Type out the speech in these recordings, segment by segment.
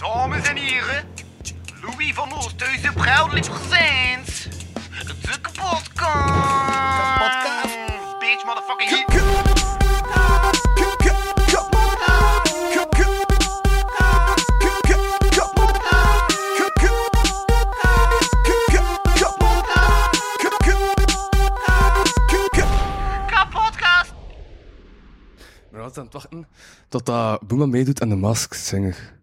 Dames en heren, Louis van Oosthuizen proudly presents de kapotkast. Kapotkast. Bitch, motherfucking hit. Ben altijd aan het wachten tot dat Boema meedoet aan de Mask Singer.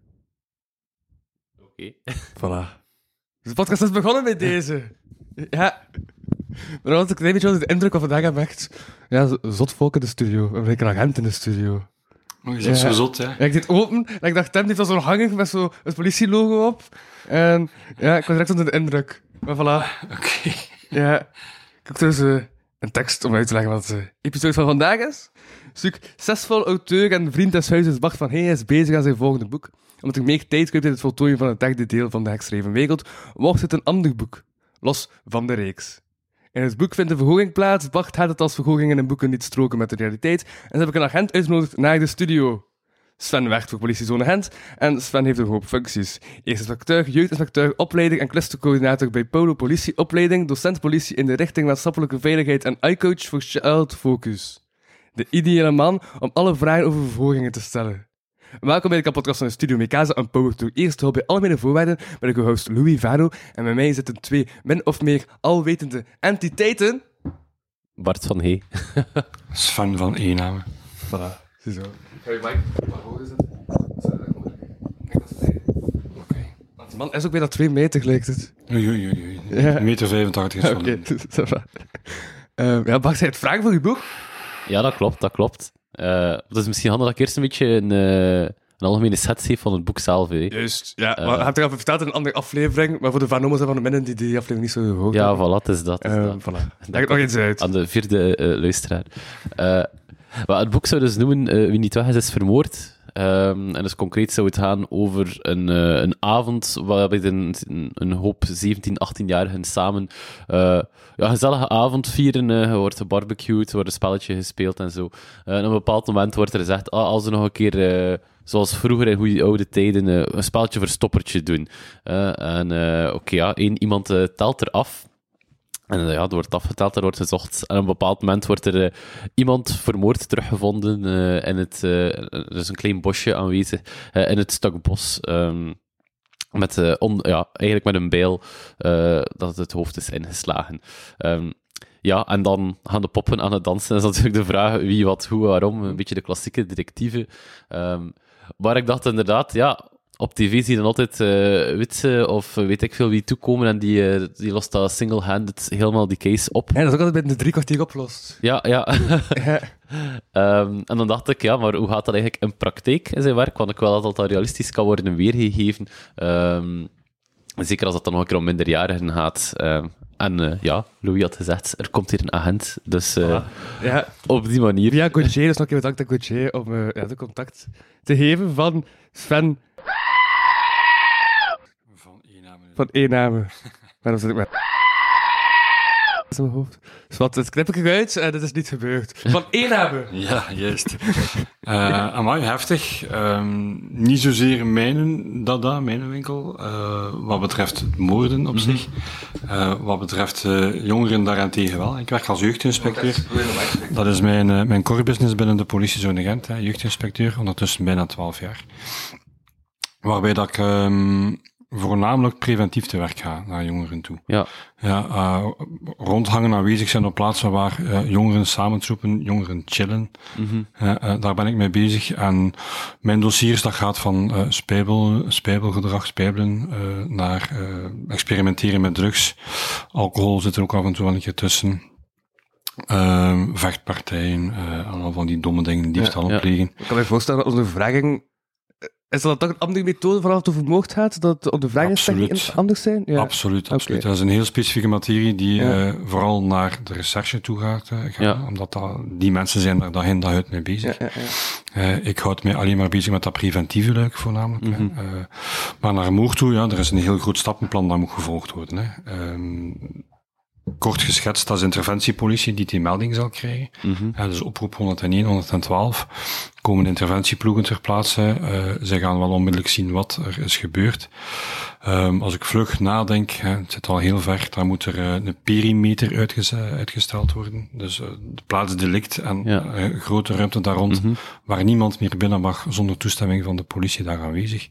Oké. Voilà. Dus de podcast is begonnen met deze. Ja. Maar had ik een beetje onder de indruk van vandaag heb echt... Ja, zot volk in de studio. Een beetje agent in de studio. Oh, je zit Ja. zo zot, hè? Ja, ik deed open en ik dacht, Tim heeft al zo'n hanger met zo'n politielogo op. En ja, ik was direct onder de indruk. Maar voilà. Oké. Ja. Ik heb dus een tekst om uit te leggen wat de episode van vandaag is. Succesvol auteur en vriend des huizes Bart van Heij is bezig aan zijn volgende boek. Omdat hij meer tijd koopt in het voltooien van het derde deel van de Hekschreven Wereld, wordt het een ander boek, los van de reeks. In het boek vindt een verhoging plaats. Bart had het als verhogingen in boeken niet stroken met de realiteit. En ze heb ik een agent uitgenodigd naar de studio. Sven werkt voor politiezone Gent en Sven heeft een hoop functies. Eerst inspecteur, jeugdinspecteur, opleiding en clustercoördinator bij Polo Politieopleiding, docent politie in de richting maatschappelijke veiligheid en iCoach voor Child Focus. De ideale man om alle vragen over vervolgingen te stellen. Welkom bij de podcast van de Studio Mekaza en Power Tour. Eerst hulp bij algemene voorwaarden ben ik uw host Louis Varo en bij mij zitten twee min of meer alwetende entiteiten. Bart van Hey. Sven van Eename. Voilà, ziezo. Maar hoger zetten? Oké. Die man is ook bijna twee meter, lijkt het. Oei, oei, oei. Ja. Een meter 85 is Oké, van ça va. Ehm, ja, Bart, hij het vragen voor je boek? Ja, dat klopt, dat klopt. Eh het is misschien handig dat ik eerst een beetje een, eh, een algemene set geef van het boek zelf. hè. Juist, ja. Eh. maar je hebt er al verteld in een andere aflevering, maar voor de Van en van de Minnen die die aflevering niet zo gehoord Ja, voilà, het is dat. het is dat. voilà. Het nog eens uit. Aan de vierde luisteraar. Maar het boek zou dus noemen Wie niet weg is, is vermoord. Ehm, en dus concreet zou het gaan over een, eh, een avond waarbij een, een, hoop 17, 18-jarigen samen eh, ja, gezellige avond vieren. er wordt gebarbecued, er wordt een spelletje gespeeld en zo. En op een bepaald moment wordt er gezegd, ah, als we nog een keer, zoals vroeger in goede oude tijden, een spelletje verstoppertje doen. Eh, en oké, ja, één iemand eh, telt er af. En eh, ja, er wordt afgeteld, er wordt gezocht. En op een bepaald moment wordt er eh, iemand vermoord teruggevonden eh, in het... eh, er is een klein bosje aanwezig in het stuk bos. ehm, met, on- ja, eigenlijk met een bijl dat het hoofd is ingeslagen. Ehm, ja, en dan gaan de poppen aan het dansen. Dat is natuurlijk de vraag wie, wat, hoe, waarom. Een beetje de klassieke directieven. Ehm maar ik dacht inderdaad, ja, op tv zie je dan altijd eh witsen of eh, weet ik veel wie toekomen en die, eh, die lost dat single-handed helemaal die case op. Ja, dat is ook altijd binnen de drie kwartier opgelost. Ja, ja. Ja. Ehm, en dan dacht ik, ja, maar hoe gaat dat eigenlijk in praktijk in zijn werk? Want ik wil dat dat realistisch kan worden weergegeven. Ehm, zeker als het dan nog een keer om minderjarigen gaat. Ehm, en ja, Louis had gezegd, er komt hier een agent. Dus eh, ja. op die manier. Via Gauthier, dus nog een keer bedankt aan Gauthier om ja, de contact te geven van Sven Van Van Eename. Waarom zit ik met... in mijn hoofd? Dus wat, het knip ik eruit en dit is niet gebeurd. Van Eename! Ja, juist. Eh amai, heftig. Ehm, niet zozeer mijn dada, mijn winkel, eh, wat betreft moorden op zich. Eh, wat betreft eh, jongeren daarentegen wel. Ik werk als jeugdinspecteur. Dat is mijn, eh, mijn core business binnen de politiezone Gent, hè, jeugdinspecteur, ondertussen bijna 12 jaar. Waarbij dat ik ehm, voornamelijk preventief te werk ga naar jongeren toe. Ja. Ja, eh, rondhangen, aanwezig zijn op plaatsen waar eh, jongeren samentroepen, jongeren chillen. Eh, eh, daar ben ik mee bezig. En mijn dossiers, dat gaat van eh spijbel, spijbelgedrag, spijbelen, eh, naar eh, experimenteren met drugs. Alcohol zit er ook af en toe wel een keer tussen. Ehm, vechtpartijen, eh, allemaal van die domme dingen, diefstal ja. plegen. Ik kan me voorstellen dat ondervraging... Is dat toch een andere methode vanaf het over moord gaat? Dat de Absoluut. anders zijn? Ja. Absoluut, absoluut. Dat is een heel specifieke materie die Ja. eh, vooral naar de recherche toe gaat. eh, gaan, Ja. Omdat dat, die mensen zijn daar dag in dag uit mee bezig. Ja, ja, ja. Eh, ik houd mij alleen maar bezig met dat preventieve luik voornamelijk. Mhm. Eh, maar naar moord toe, ja, er is een heel groot stappenplan dat moet gevolgd worden. Hè. Ehm, kort geschetst, is interventiepolitie die die melding zal krijgen. Ja, dus oproep 101, 112 komen interventieploegen ter plaatse. Uh, zij gaan wel onmiddellijk zien wat er is gebeurd. Um, als ik vlug nadenk, hè, het zit al heel ver, dan moet er uh, een perimeter uitges uitgesteld worden. Dus uh, de plaats delict en ja. grote ruimte daar rond, mm -hmm. waar niemand meer binnen mag zonder toestemming van de politie daar aanwezig.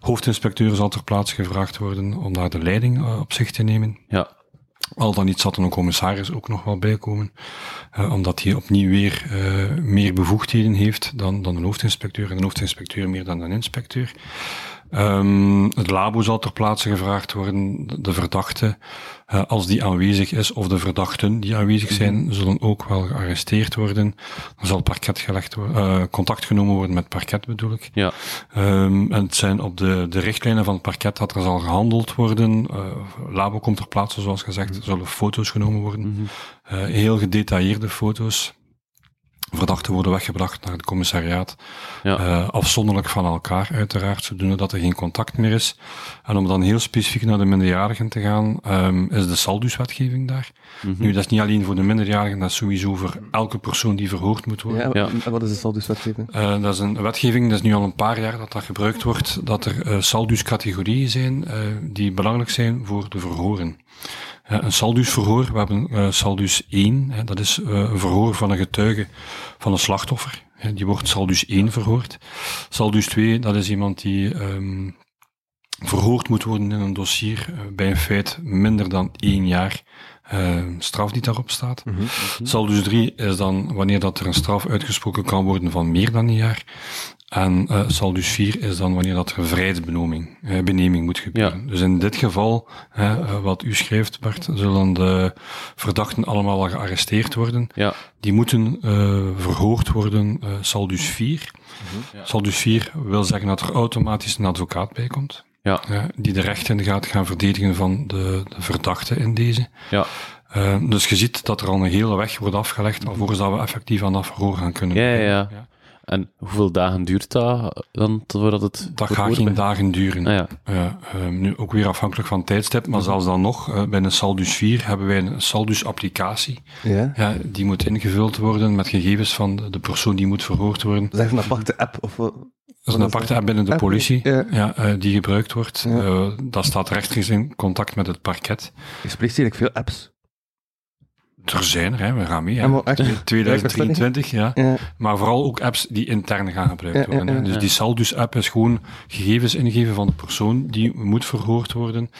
Hoofdinspecteur zal ter plaatse gevraagd worden om daar de leiding op zich te nemen. Ja. Al dan niet zat er een commissaris ook nog wel bij komen, uh, omdat hij opnieuw weer uh, meer bevoegdheden heeft dan, dan een hoofdinspecteur en een hoofdinspecteur meer dan een inspecteur. Um, het labo zal ter plaatse gevraagd worden. De verdachte, uh, als die aanwezig is, of de verdachten die aanwezig zijn, zullen ook wel gearresteerd worden. Dan zal parket gelegd worden, uh, contact genomen worden met parket bedoel ik. Ja. Um, en het zijn op de, de richtlijnen van het parket dat er zal gehandeld worden. Uh, labo komt ter plaatse, zoals gezegd, er zullen foto's genomen worden. Mm -hmm. heel gedetailleerde foto's. Verdachten worden weggebracht naar het commissariaat. Ja. Uh, afzonderlijk van elkaar, uiteraard, zodoende dat er geen contact meer is. En om dan heel specifiek naar de minderjarigen te gaan, um, is de Saldus-wetgeving daar. Mm -hmm. Nu, dat is niet alleen voor de minderjarigen, dat is sowieso voor elke persoon die verhoord moet worden. Ja, ja. wat is de Saldus-wetgeving? Uh, dat is een wetgeving, dat is nu al een paar jaar dat dat gebruikt wordt, dat er uh, Saldus-categorieën zijn die belangrijk zijn voor de verhoren. Uh, een saldusverhoor, we hebben uh, saldus 1, hè, dat is uh, een verhoor van een getuige van een slachtoffer. Hè, die wordt saldus 1 verhoord. Saldus 2, dat is iemand die um, verhoord moet worden in een dossier bij een feit minder dan één jaar straf die daarop staat. Mhm. Saldus 3 is dan wanneer dat er een straf uitgesproken kan worden van meer dan een jaar. En uh, saldus 4 is dan wanneer dat er vrijheidsbeneming uh, beneming moet gebeuren. Ja. Dus in dit geval, uh, wat u schrijft, Bart, zullen de verdachten allemaal wel gearresteerd worden. Ja. Die moeten verhoord worden, saldus 4. Mhm. Ja. Saldus 4 wil zeggen dat er automatisch een advocaat bij komt. Ja. die de rechten gaat gaan verdedigen van de, de verdachte in deze. Ja. Uh, dus je ziet dat er al een hele weg wordt afgelegd alvorens dat we effectief aan dat verhoor gaan kunnen. Ja, ja, ja. ja. En hoeveel dagen duurt dat dan voordat het... Dat gaat geen dagen duren. Ah, ja. uh, nu ook weer afhankelijk van het tijdstip, maar zelfs dan nog, uh, bij een Saldus 4 hebben wij een Saldus-applicatie. Ja. Ja, die moet ingevuld worden met gegevens van de, persoon die moet verhoord worden. Dat is een aparte app? Of, is een aparte app binnen de politie, ja. ja. uh, die gebruikt wordt. Ja. Uh, dat staat rechtstreeks in contact met het parket. Je spreekt eigenlijk veel apps. Er zijn er, hè. we gaan mee. Hè. Ja, maar echt? 2023, ja. Ja. Maar vooral ook apps die intern gaan gebruikt Ja, ja, worden. Dus die Saldus-app is gewoon gegevens ingeven van de persoon die moet verhoord worden.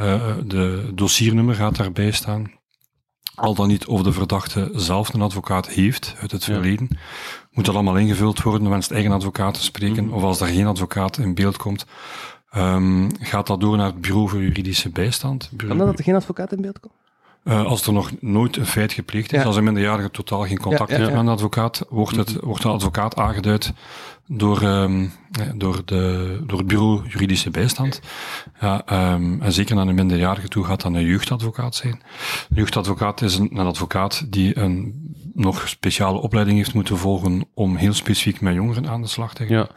Uh, de dossiernummer gaat daarbij staan. Al dan niet of de verdachte zelf een advocaat heeft uit het Ja. verleden. Moet dat allemaal ingevuld worden, wenst eigen advocaat te spreken. Mhm. Of als daar geen advocaat in beeld komt, um, gaat dat door naar het Bureau voor Juridische Bijstand. Bureau- Kan dat er geen advocaat in beeld komt? uh, als er nog nooit een feit gepleegd is, Ja. als een minderjarige totaal geen contact ja, heeft ja. met een advocaat, wordt, het, wordt een advocaat aangeduid door, um, door, de, door het bureau juridische bijstand. Ja, um, en zeker naar een minderjarige toe gaat dat een jeugdadvocaat zijn. Een jeugdadvocaat is een, een advocaat die een nog speciale opleiding heeft moeten volgen om heel specifiek met jongeren aan de slag te gaan. Ja.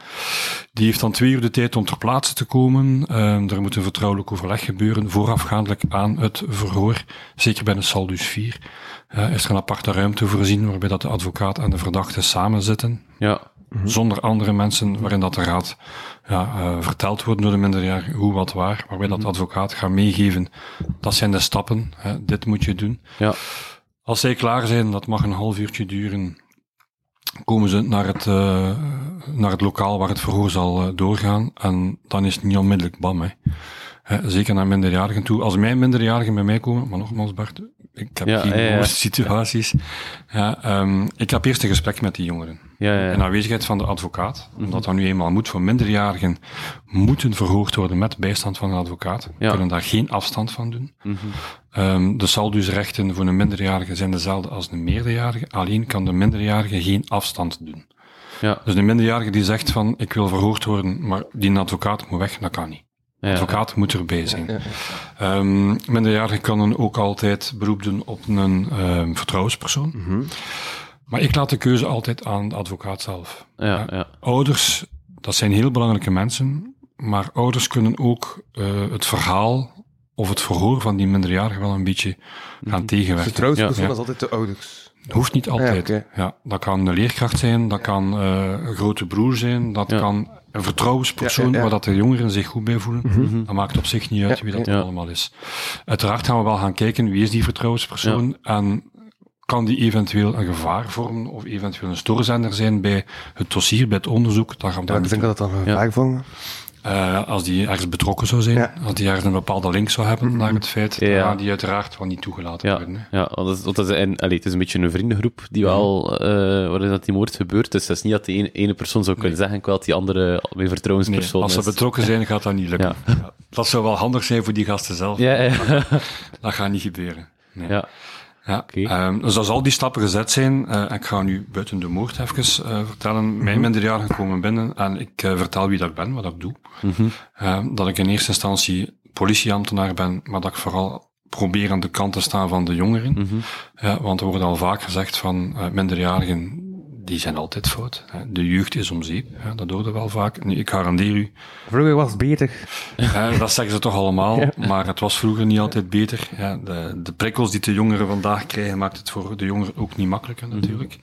Die heeft dan twee uur de tijd om ter plaatse te komen. Um, er moet een vertrouwelijk overleg gebeuren voorafgaandelijk aan het verhoor. Zeker bij een Saldus 4 uh, is er een aparte ruimte voorzien waarbij dat de advocaat en de verdachte samen zitten. Ja. Zonder andere mensen, waarin dat de raad ja, uh, verteld wordt door de minderjarige hoe, wat, waar. Waarbij dat de advocaat gaat meegeven, dat zijn de stappen, hè, dit moet je doen. Ja. Als zij klaar zijn, dat mag een half uurtje duren, komen ze naar het, uh, naar het lokaal waar het verhoor zal uh, doorgaan. En dan is het niet onmiddellijk bam. Hè. Zeker naar minderjarigen toe. Als mijn minderjarigen bij mij komen, maar nogmaals Bart, ik heb Ja, geen ja, ja. situaties. Ja, um, ik heb eerst een gesprek met die jongeren. Ja, ja. In aanwezigheid van de advocaat, omdat dat nu eenmaal moet voor minderjarigen, moeten verhoord worden met bijstand van een advocaat. We kunnen daar geen afstand van doen. Mhm. Um, de saldusrechten voor een minderjarige zijn dezelfde als een meerderjarige, alleen kan de minderjarige geen afstand doen. Ja. Dus de minderjarige die zegt van, ik wil verhoord worden, maar die een advocaat moet weg, dat kan niet. De Ja. advocaat moet erbij zijn. Ja, Um, minderjarigen kunnen ook altijd beroep doen op een um, vertrouwenspersoon. Mhm. Maar ik laat de keuze altijd aan de advocaat zelf. Ja, ja. Ouders, dat zijn heel belangrijke mensen, maar ouders kunnen ook uh, het verhaal of het verhoor van die minderjarige wel een beetje gaan De tegenwerken. trouwenspersoon Ja. is altijd de ouders. Hoeft niet altijd. Ja, dat kan een leerkracht zijn, dat kan eh, een grote broer zijn, dat Ja. kan een vertrouwenspersoon Ja, ja, ja. waar dat de jongeren zich goed bij voelen. Dat maakt op zich niet uit Ja, wie dat ja. allemaal is. Uiteraard gaan we wel gaan kijken wie is die vertrouwenspersoon en kan die eventueel een gevaar vormen of eventueel een stoorzender zijn bij het dossier, bij het onderzoek. Dat gaan we Ja, dan ik denk dat dat een gevaar vormt. Eh, als die ergens betrokken zou zijn, Ja. als die ergens een bepaalde link zou hebben naar het feit, dan Ja. gaan die uiteraard wel niet toegelaten Ja, worden. hè. ja want dat is, en, allee, het is een beetje een vriendengroep die wel, eh waarin dat die moord gebeurt. Dus dat is niet dat die ene, ene persoon zou kunnen zeggen, ik wil dat die andere mijn Nee, vertrouwenspersoon als ze is. betrokken zijn, gaat dat niet lukken. Ja. Ja. Dat zou wel handig zijn voor die gasten zelf. Ja, ja. Dat gaat niet gebeuren. Nee. ja. Ja. Ehm, dus als al die stappen gezet zijn, eh, ik ga nu buiten de moord even eh, vertellen. Mijn minderjarigen komen binnen en ik eh, vertel wie dat ik ben, wat ik doe. Ehm, dat ik in eerste instantie politieambtenaar ben, maar dat ik vooral probeer aan de kant te staan van de jongeren. Ja, want er wordt al vaak gezegd van minderjarigen, die zijn altijd fout. hè. De jeugd is om zeep, hè, dat hoorde wel vaak. Nu, ik garandeer u, Vroeger was het beter. dat zeggen ze toch allemaal, maar het was vroeger niet altijd beter. Ja, de, de prikkels die de jongeren vandaag krijgen, maakt het voor de jongeren ook niet makkelijker natuurlijk.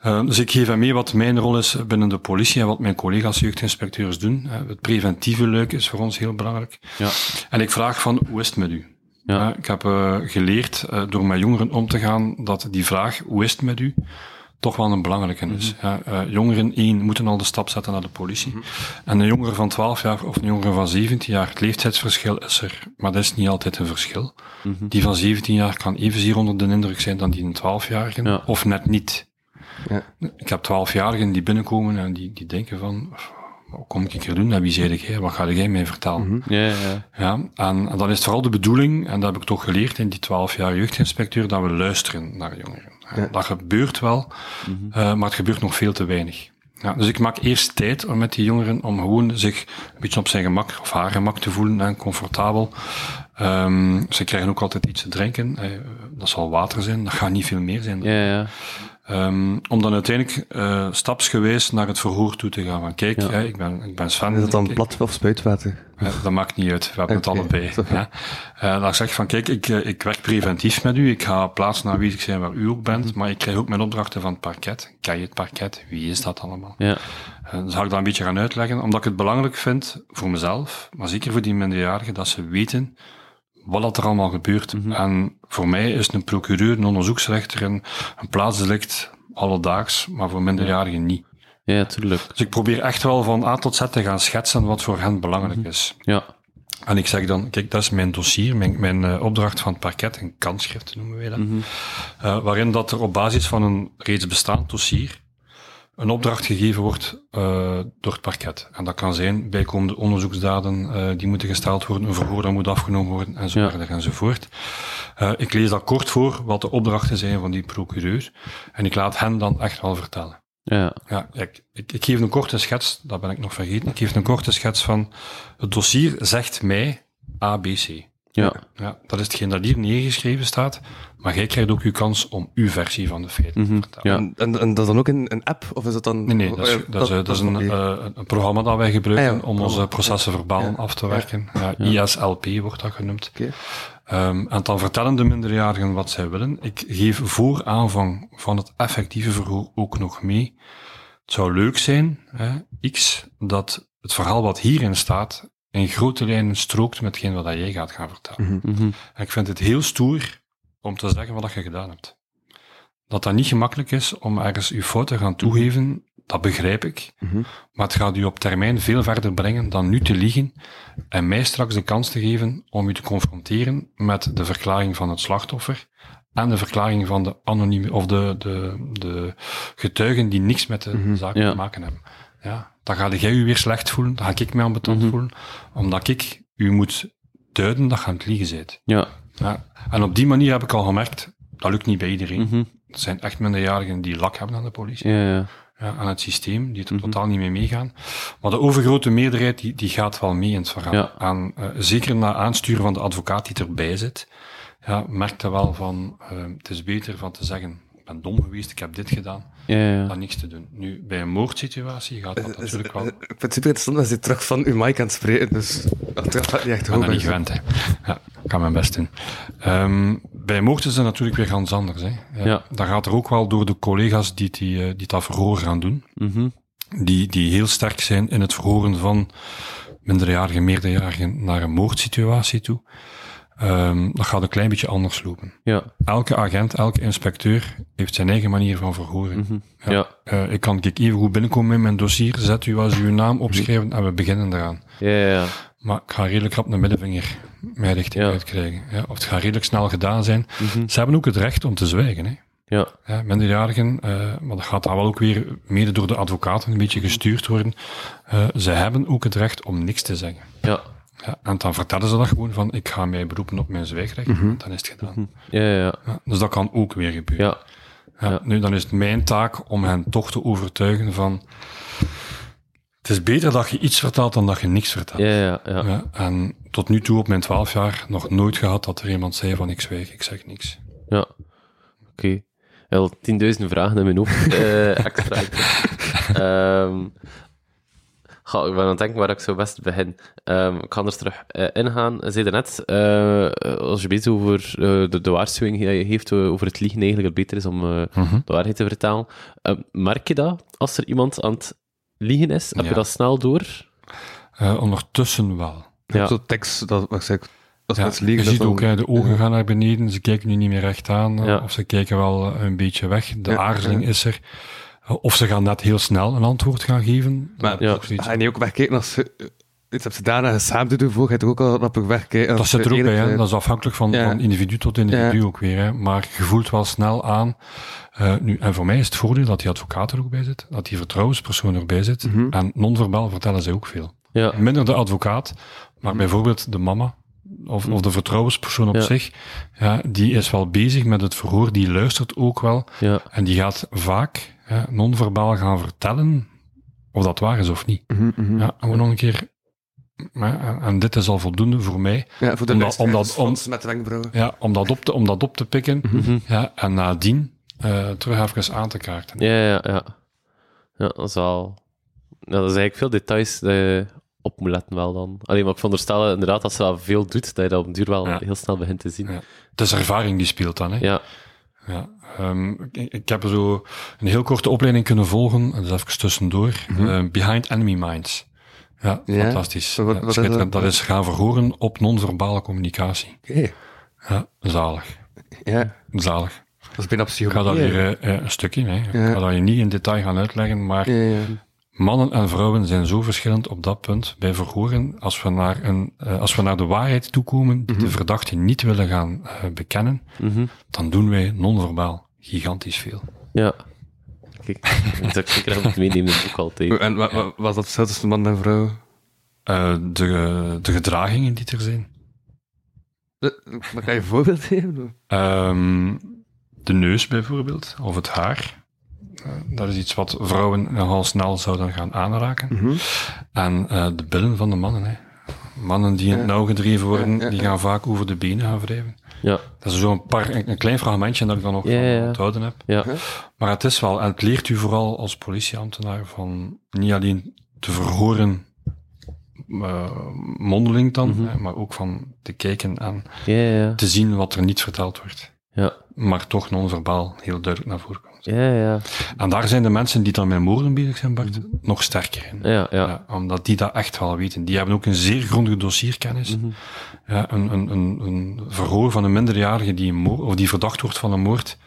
Eh, dus ik geef hem mee wat mijn rol is binnen de politie en wat mijn collega's jeugdinspecteurs doen. Het preventieve leuk is voor ons heel belangrijk. Ja. En ik vraag van, hoe is het met u? Ja. Ik heb eh, geleerd eh, door met jongeren om te gaan dat die vraag, hoe is het met u? Toch wel een belangrijke is. Ja, eh, jongeren, één, moeten al de stap zetten naar de politie. En een jongere van 12 jaar of een jongere van 17 jaar, het leeftijdsverschil is er, maar dat is niet altijd een verschil. Die van 17 jaar kan evenzeer onder de indruk zijn dan die een 12-jarige, Ja. of net niet. Ja. Ik heb 12-jarigen die binnenkomen en die, die denken van, wat kom ik hier doen? En wie zei jij? Wat ga jij mij vertellen? Ja, ja, ja. Ja, en, en dan is het vooral de bedoeling, en dat heb ik toch geleerd in die 12 jaar jeugdinspecteur, dat we luisteren naar jongeren. Ja, Dat gebeurt wel, eh, maar het gebeurt nog veel te weinig. Ja, dus ik maak eerst tijd om met die jongeren om gewoon zich een beetje op zijn gemak of haar gemak te voelen en comfortabel. Ehm, ze krijgen ook altijd iets te drinken. Eh, dat zal water zijn, dat gaat niet veel meer zijn. ja, ja. Ehm, om dan uiteindelijk eh, stapsgewijs naar het verhoor toe te gaan. Van kijk, Ja. hè, ik, ben, ik ben Sven. Is dat dan ik- plat of spuitwater? ja, dat maakt niet uit. We hebben het allebei. Ja. Eh, dan zeg ik van, kijk, ik, eh, ik werk preventief met u. Ik ga plaatsen aanwezig zijn waar u ook bent. Maar ik krijg ook mijn opdrachten van het parket. Ken je het parket? Wie is dat allemaal? ja. Eh, dan zal ik dat een beetje gaan uitleggen. Omdat ik het belangrijk vind voor mezelf, maar zeker voor die minderjarigen, dat ze weten wat dat er allemaal gebeurt. En voor mij is een procureur, een onderzoeksrechter, een, een plaatsdelict alledaags, maar voor minderjarigen niet. Ja, tuurlijk. Dus ik probeer echt wel van A tot Z te gaan schetsen wat voor hen belangrijk is. Ja. En ik zeg dan, kijk, dat is mijn dossier, mijn, mijn eh, opdracht van het parket, een kansschrift noemen wij dat. Eh, waarin dat er op basis van een reeds bestaand dossier een opdracht gegeven wordt eh, door het parket. En dat kan zijn bijkomende onderzoeksdaden eh, die moeten gesteld worden, een verhoor dat moet afgenomen worden, en zo Ja. verder enzovoort. Eh, ik lees dat kort voor, wat de opdrachten zijn van die procureur, en ik laat hen dan echt wel vertellen. Ja. Ja, ik, ik, ik geef een korte schets, dat ben ik nog vergeten. Ik geef een korte schets van het dossier zegt mij ABC. Ja. Ja, dat is hetgeen dat hier neergeschreven staat, maar jij krijgt ook uw kans om uw versie van de feiten te vertellen. Ja. En, en, en dat is dan ook een, een app? Of is dat dan... Nee, nee, dat is, dat is, dat is een, eh, een programma dat wij gebruiken Ah, ja, om onze processen verbaal af te werken. Ja, ISLP wordt dat genoemd. Oké. Ehm, en dan vertellen de minderjarigen wat zij willen. Ik geef voor aanvang van het effectieve verhoor ook nog mee. Het zou leuk zijn, hè, X, dat het verhaal wat hierin staat in grote lijnen strookt met hetgeen wat jij gaat gaan vertellen. Mhm. En ik vind het heel stoer om te zeggen wat je gedaan hebt. Dat dat niet gemakkelijk is om ergens je fout te gaan toegeven, dat begrijp ik. Mhm. Maar het gaat u op termijn veel verder brengen dan nu te liegen en mij straks de kans te geven om u te confronteren met de verklaring van het slachtoffer en de verklaring van de anonieme, of de, de, de getuigen die niks met de zaak Ja. te maken hebben. Ja, dan ga jij u weer slecht voelen, dan ga ik mij ambetant voelen, omdat ik u moet duiden dat je aan het liegen bent. Ja. Ja. En op die manier heb ik al gemerkt, dat lukt niet bij iedereen. Mhm. Er zijn echt minderjarigen die lak hebben aan de politie, Ja, ja. ja, aan het systeem, die Mhm. er totaal niet mee meegaan. Maar de overgrote meerderheid, die, die gaat wel mee in het verhaal. Ja. En, eh, zeker na aansturen van de advocaat die erbij zit, ja, merkt hij wel van, eh, het is beter van te zeggen, ben dom geweest, ik heb dit gedaan, Ja, ja. dan niks te doen. Nu, bij een moordsituatie gaat dat Is- natuurlijk wel... eh, Ik vind het super interessant dat je terug van uw mic aan het spreken, dus achteraf had je echt Ik ben dat hoog niet gewend, hè. Ja. ik ga mijn best doen. Ehm, bij moord is het natuurlijk weer ganz anders. Hè. Ja. Daar gaat er ook wel door de collega's die, die, eh, die dat verhoor gaan doen, Mhm. die, die heel sterk zijn in het verhoren van minderjarigen, meerderjarigen naar een moordsituatie toe. Ehm, dat gaat een klein beetje anders lopen. Ja. Elke agent, elke inspecteur heeft zijn eigen manier van verhoren. Mhm. Ja. Ja. Eh, ik kan kijk, even goed binnenkomen in mijn dossier, zet u als uw naam opschrijven en we beginnen eraan. Ja, ja. Maar ik ga redelijk rap een middenvinger mijn richting Ja. uitkrijgen. Of het gaat redelijk snel gedaan zijn. Mhm. Ze hebben ook het recht om te zwijgen. Hè. Ja. Ja, minderjarigen, eh, maar dat gaat daar wel ook weer mede door de advocaten een beetje gestuurd worden. Eh, ze hebben ook het recht om niks te zeggen. Ja. Ja, en dan vertellen ze dat gewoon van, ik ga mij beroepen op mijn zwijgrecht. en Dan is het gedaan. Ja, ja, ja. Ja, dus dat kan ook weer gebeuren. Ja. Nu, dan is het mijn taak om hen toch te overtuigen van... Het is beter dat je iets vertelt dan dat je niks vertelt. Ja, ja, ja. Ja, en tot nu toe op mijn twaalf jaar nog nooit gehad dat er iemand zei van ik zwijg, ik zeg niks. Ja. Oké. Wel, 10.000 vragen in mijn hoofd. eh extra. Ehm ga, ik ben aan het denken waar ik zo best begin. Ehm ik kan er terug eh, ingaan. Zei net, eh, als je weet over eh, de, de waarschuwing die je heeft eh, over het liegen, eigenlijk het beter is om eh, Mhm. de waarheid te vertellen. Eh, merk je dat als er iemand aan het liegen is? Heb je dat snel door? Eh, ondertussen wel. Ja. Zo'n tekst, dat Ja, mensen liegen, je dat ziet dan- ook, hè, de ogen gaan naar beneden, ze kijken nu niet meer recht aan, eh, Ja. of ze kijken wel eh, een beetje weg. De Ja, aarzeling ja. is er. Of ze gaan net heel snel een antwoord gaan geven. Maar ja. is ook zoiets. Ga je ook wegkijken als je eh, iets hebt gedaan en te voor, ga je toch ook al rappig wegkijken. dat als zit er ook bij, hè. dat is afhankelijk van, Ja. van individu tot individu Ja. ook weer. Hè. Maar je voelt wel snel aan. eh, nu, en voor mij is het voordeel dat die advocaat er ook bij zit, dat die vertrouwenspersoon erbij zit. Mhm. En non-verbaal vertellen zij ook veel. Ja. Minder de advocaat, maar bijvoorbeeld de mama of, of de vertrouwenspersoon op Ja. zich, ja, die is wel bezig met het verhoor, die luistert ook wel Ja. en die gaat vaak ja, non-verbaal gaan vertellen of dat waar is of niet. Mhm, mhm. Ja, gewoon nog een keer, ja, en- en dit is al voldoende voor mij, Ja, voor de om- met de wenkbrauwen. ja, om, dat op te, om dat op te pikken Mhm. ja, en nadien eh, terug even aan te kaarten. Ja, ja, ja. Ja, dat is wel... Ja, dat is eigenlijk veel details dat je op moet letten wel dan. Alleen maar ik veronderstel inderdaad dat ze dat veel doet, dat je dat op den duur wel Ja. heel snel begint te zien. Ja. Het is ervaring die speelt dan. Hè. Ja, Ja, ehm, ik, ik heb zo een heel korte opleiding kunnen volgen, dat is even tussendoor, eh, Behind Enemy Minds. Ja, Ja? fantastisch. Wat- Ja, wat is schitterend. dat? dat is gaan verhoren op non-verbale communicatie. Oké. Ja, zalig. Ja, Zalig. dat is bijna Ik ga psychologie. dat hier eh, eh, een stukje, hè. Ja. ik ga dat je niet in detail gaan uitleggen, maar Ja, mannen en vrouwen zijn zo verschillend op dat punt bij verhoren. Als we naar, een, eh, als we naar de waarheid toekomen, die de verdachte niet willen gaan bekennen, mhm. dan doen wij non-verbaal gigantisch veel. ja. Kijk, dat ik zeker moet meenemen in het boek altijd. En wat, wat was dat verschil tussen man en vrouw? Eh, de, de gedragingen die er zijn. Eh, Maar kan je een voorbeeld geven? Ehm, de neus bijvoorbeeld, of het haar. Eh, dat is iets wat vrouwen nogal snel zouden gaan aanraken. Mhm. En eh, de billen van de mannen. Hè. Mannen die in het nauw gedreven worden, Ja, ja, die gaan vaak over de benen gaan wrijven. Ja, Dat is zo'n paar, een, een klein fragmentje dat ik dan nog Ja, van ja, ja. onthouden heb. ja. Maar het is wel, en het leert u vooral als politieambtenaar van niet alleen te verhoren eh, mondeling dan, Mhm. hè, maar ook van te kijken en Ja, ja, te zien wat er niet verteld wordt. ja. Maar toch non-verbaal heel duidelijk naar voren komt. Ja, ja. En daar zijn de mensen die dan met moorden bezig zijn, Bart, nog sterker in. Ja, ja. Ja, omdat die dat echt wel weten. Die hebben ook een zeer grondige dossierkennis. Mhm. Ja, een, een, een, een verhoor van een minderjarige die, een moord, of die verdacht wordt van een moord,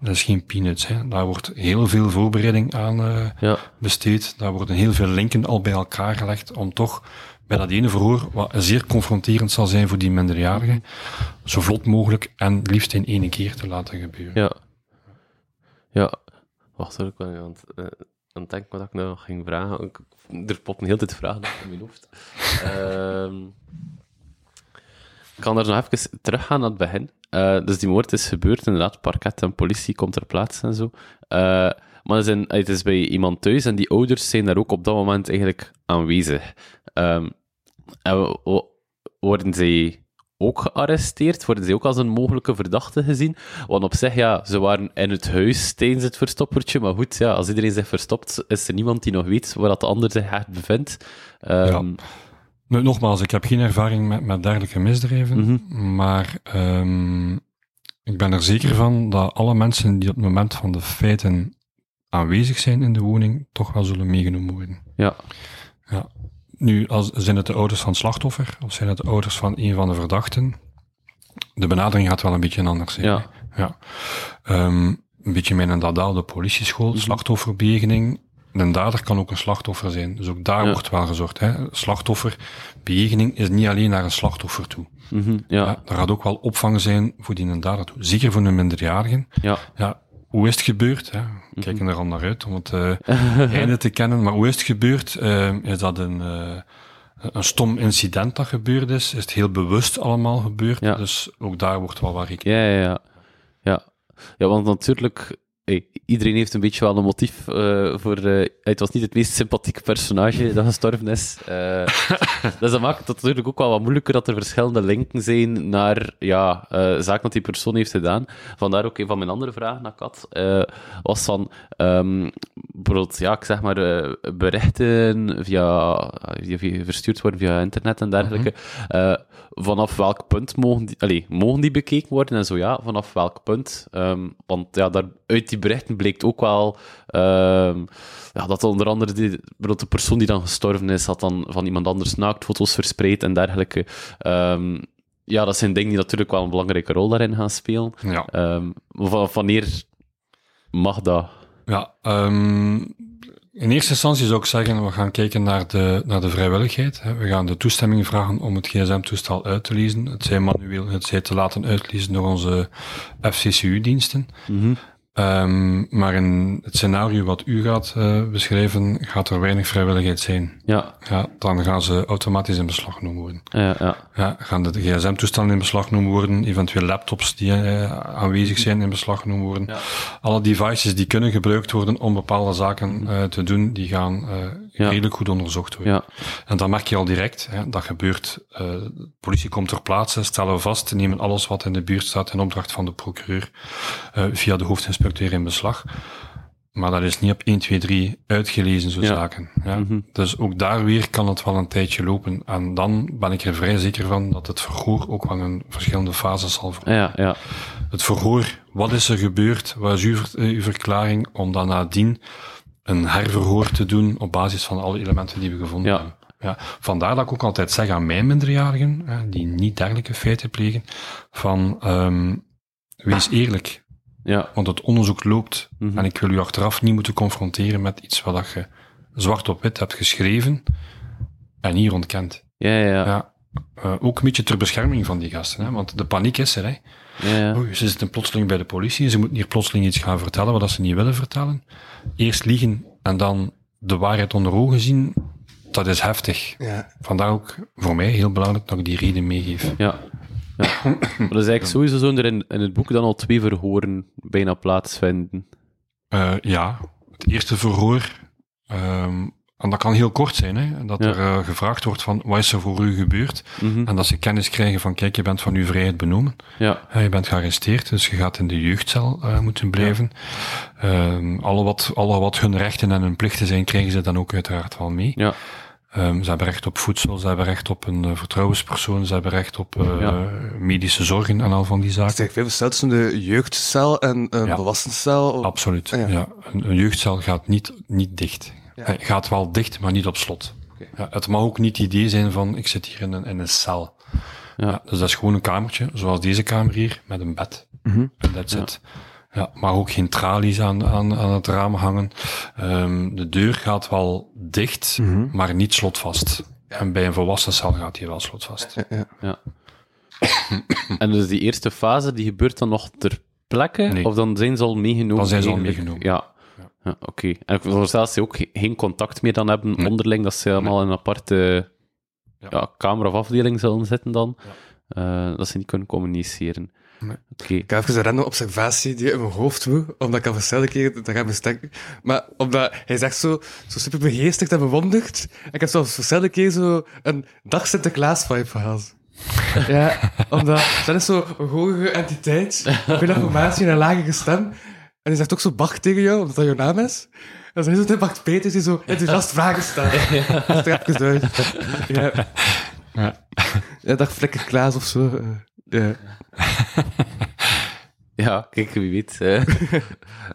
dat is geen peanuts. Hè. Daar wordt heel veel voorbereiding aan eh, Ja, besteed. Daar worden heel veel linken al bij elkaar gelegd om toch bij dat ene verhoor, wat zeer confronterend zal zijn voor die minderjarige, zo vlot mogelijk en liefst in één keer te laten gebeuren. ja. Ja. Wacht hoor, ik ben aan het, eh, aan het denken wat ik nou nog ging vragen. Ik, er poppen heel dit vragen op in mijn hoofd. Ehm ik kan er nog even teruggaan naar het begin. Eh, dus die moord is gebeurd, inderdaad, parket en politie komt ter plaatse en zo. Eh, maar het is, in- het is bij iemand thuis en die ouders zijn daar ook op dat moment eigenlijk aanwezig. Ehm, en wo- wo- worden zij ook gearresteerd? Worden zij ook als een mogelijke verdachte gezien? Want op zich, ja, ze waren in het huis tijdens het verstoppertje, maar goed, ja, als iedereen zich verstopt, is er niemand die nog weet waar dat de ander zich echt bevindt. Ehm, Nu, nogmaals, ik heb geen ervaring met, met dergelijke misdrijven, maar um, ik ben er zeker van dat alle mensen die op het moment van de feiten aanwezig zijn in de woning, toch wel zullen meegenomen worden. Ja. ja. Nu, als, zijn het de ouders van het slachtoffer, of zijn het de ouders van een van de verdachten? De benadering gaat wel een beetje anders zijn. Ja. ja. Um, een beetje mijn dada, de politieschool, -hmm. slachtofferbejegening. Een dader kan ook een slachtoffer zijn. Dus ook daar ja. wordt wel gezorgd. Hè. Slachtofferbejegening is niet alleen naar een slachtoffer toe. Mm -hmm, ja. ja. Er gaat ook wel opvang zijn voor die een dader toe. Zeker voor een minderjarigen. Ja. ja hoe is het gebeurd? Hè? We kijken er al naar uit om het uh, einde te kennen. Maar hoe is het gebeurd? Uh, is dat een, uh, een stom incident dat gebeurd is? Is het heel bewust allemaal gebeurd? Ja. Dus ook daar wordt wel waar ik. Ja, ja, ja. ja. Ja, want natuurlijk, iedereen heeft een beetje wel een motief uh, voor. Uh, het was niet het meest sympathieke personage dat gestorven is. Uh, dus dat maakt het natuurlijk ook wel wat moeilijker dat er verschillende linken zijn naar ja, zaken dat die persoon heeft gedaan. Vandaar ook een van mijn andere vragen naar Kat was van um, bijvoorbeeld, ja, ik zeg maar, berichten via, via, verstuurd worden via internet en dergelijke. Mm -hmm. Vanaf welk punt mogen die, allez, mogen die bekeken worden en zo ja, vanaf welk punt? Um, want ja, daar, uit die berichten bleek ook wel um, ja, dat onder andere die, de persoon die dan gestorven is, had dan van iemand anders naaktfoto's verspreid en dergelijke. Um, ja, dat zijn dingen die natuurlijk wel een belangrijke rol daarin gaan spelen. Ja. Wanneer mag dat? Ja, in eerste instantie zou ik zeggen, we gaan kijken naar de, naar de vrijwilligheid. We gaan de toestemming vragen om het gsm-toestel uit te lezen. Het zij manueel, het zij te laten uitlezen door onze FCCU-diensten. -hmm. Um, maar in het scenario wat u gaat uh, beschrijven, gaat er weinig vrijwilligheid zijn. Ja. ja. Dan gaan ze automatisch in beslag genomen worden. Ja, ja. ja gaan de gsm-toestellen in beslag genomen worden, eventueel laptops die uh, aanwezig zijn in beslag genomen worden. Ja. Alle devices die kunnen gebruikt worden om bepaalde zaken uh, te doen, die gaan ja. redelijk goed onderzocht worden. Ja. En dan merk je al direct, hè, dat gebeurt. de politie komt ter plaatse, stellen we vast, nemen alles wat in de buurt staat in opdracht van de procureur via de hoofdinspecteur in beslag. Maar dat is niet op 1, 2, 3 uitgelezen, zo Ja. zaken. Ja. Mhm. Dus ook daar weer kan het wel een tijdje lopen. En dan ben ik er vrij zeker van dat het verhoor ook wel een verschillende fases zal vormen. Ja, ja. Het verhoor, wat is er gebeurd? Wat is uw, eh, uw verklaring? Om dan nadien een herverhoor te doen op basis van alle elementen die we gevonden Ja. hebben. Ja, vandaar dat ik ook altijd zeg aan mijn minderjarigen, hè, die niet dergelijke feiten plegen, van ehm wees eerlijk. Ja, Want het onderzoek loopt Mhm. en ik wil u achteraf niet moeten confronteren met iets wat je zwart op wit hebt geschreven en hier ontkent. ja, ja. ja. Ja. Eh, ook een beetje ter bescherming van die gasten, hè? want de paniek is er. Hè? Ja. Oei, ze zitten plotseling bij de politie, ze moeten hier plotseling iets gaan vertellen wat dat ze niet willen vertellen. Eerst liegen en dan de waarheid onder ogen zien, dat is heftig. Ja. Vandaar ook voor mij heel belangrijk dat ik die reden meegeef. Ja. ja. Maar dat is eigenlijk sowieso zo dat er in, in het boek dan al twee verhoren bijna plaatsvinden. Eh, ja, het eerste verhoor, ehm, en dat kan heel kort zijn, hè, dat Ja. er eh, gevraagd wordt van wat is er voor u gebeurd? Mhm. En dat ze kennis krijgen van kijk, je bent van uw vrijheid benomen. Ja, Ja, je bent gearresteerd, dus je gaat in de jeugdcel eh, moeten blijven. Ehm, alle, wat, alle wat hun rechten en hun plichten zijn, krijgen ze dan ook uiteraard wel mee. ja, Ehm, ze hebben recht op voedsel, ze hebben recht op een eh, vertrouwenspersoon, ze hebben recht op eh, Ja. medische zorgen en al van die Het zaken. is eigenlijk veel verschil tussen de jeugdcel en een Ja. volwassencel. Absoluut. Ah, ja. ja. Een, een jeugdcel gaat niet, niet dicht. Ja. Hij gaat wel dicht, maar niet op slot. Oké. Ja, het mag ook niet het idee zijn van ik zit hier in een, in een cel. Ja. dus dat is gewoon een kamertje, zoals deze kamer hier, met een bed. Mhm. En that's Ja. it. Ja, maar ook geen tralies aan, aan, aan het raam hangen. Ehm, de deur gaat wel dicht, Mhm. maar niet slotvast. En bij een volwassen cel gaat die wel slotvast. Ja, ja. En dus die eerste fase, die gebeurt dan nog ter plekke? Nee. Of dan zijn ze al meegenomen? Dan zijn ze al meegenomen. Ja. Ja. Oké. En ik veronderstel dat ze ook ge- geen contact meer dan hebben Nee. onderling, dat ze allemaal in een aparte Ja. ja. kamer of afdeling zullen zitten dan. Eh, dat ze niet kunnen communiceren. Nee. Oké. Ik heb even een random observatie die in mijn hoofd woe, omdat ik al verschillende keren daar heb bestek. Maar omdat hij zegt zo, zo super begeesterd en bewonderd. En ik heb zelfs verschillende keren zo een dag Sinterklaas-vibe gehad. ja, omdat dat is zo een hogere entiteit, veel informatie en een lagere stem. En hij zegt ook zo Bach tegen jou, omdat dat jouw naam is. Dan zijn ze het Bart Peters die zo enthousiast vragen stellen. Dat is even uit. Ja. Ja. Ja, dag Flikker Klaas of zo. eh, ja. Ja, kijk, wie weet.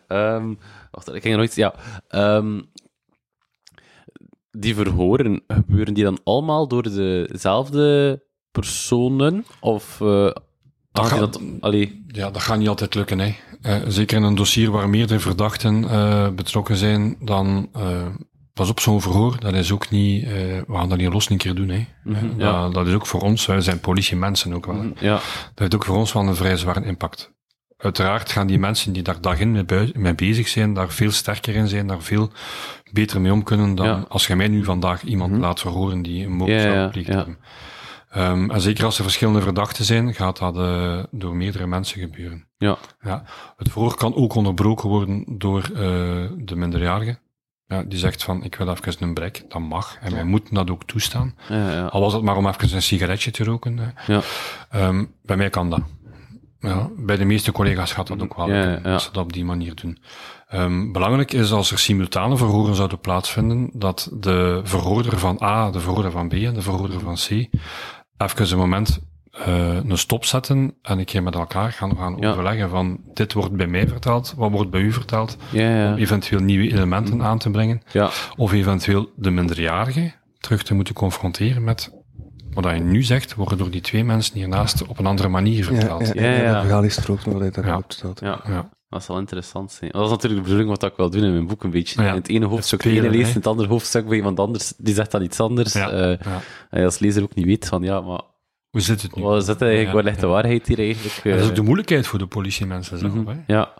Ehm, wacht, ik ging er nooit... Ja. ehm, die verhoren, gebeuren die dan allemaal door dezelfde personen? Of... eh gaat- dat... Allee, Ja, dat gaat niet altijd lukken. Hè. Eh, zeker in een dossier waar meerdere verdachten eh, betrokken zijn, dan eh, pas op zo'n verhoor. Dat is ook niet, we gaan dat niet los een keer doen. Hè. Mhm, ja. dat, dat is ook voor ons, wij zijn politiemensen ook wel. hè. ja. Dat heeft ook voor ons wel een vrij zware impact. Uiteraard gaan die mensen die daar dag in mee, bezig zijn, daar veel sterker in zijn, daar veel beter mee om kunnen dan Ja. als je mij nu vandaag iemand laat verhoren die een moord Ja, zou gepleegd hebben. Ehm, en zeker als er verschillende verdachten zijn, gaat dat eh, door meerdere mensen gebeuren. Ja. Ja. Het verhoor kan ook onderbroken worden door eh, de minderjarige. Ja, die zegt van, ik wil even een brek. Dat mag. En wij moeten dat ook toestaan. Ja, ja. Al was het maar om even een sigaretje te roken. Ja. Ehm, bij mij kan dat. Ja, bij de meeste collega's gaat dat ook wel lukken, ja. als ze dat op die manier doen. Ehm, belangrijk is als er simultane verhoren zouden plaatsvinden, dat de verhoorder van A, de verhoorder van B en de verhoorder van C even een moment eh, een stop zetten en een keer met elkaar gaan, gaan Ja. overleggen van dit wordt bij mij verteld, wat wordt bij u verteld, Ja, ja. om eventueel nieuwe elementen aan te brengen. Ja, Of eventueel de minderjarige terug te moeten confronteren met wat je nu zegt, worden door die twee mensen hiernaast op een andere manier verteld. Ja, Ja, ja, ja. Dat verhaal is strookt nog hij daar Ja. Dat zal interessant zijn. Dat is natuurlijk de bedoeling wat ik wil doen in mijn boek een beetje. Ja. In het ene hoofdstuk spelen, ene leest, in het andere hoofdstuk bij iemand anders, die zegt dan iets anders. Ja, je als lezer ook niet weet van, ja, maar Hoe zit het nu? wat het eigenlijk, waar ligt de waarheid hier eigenlijk? En dat is ook Eh, de moeilijkheid voor de politiemensen zelf. hè. Ja,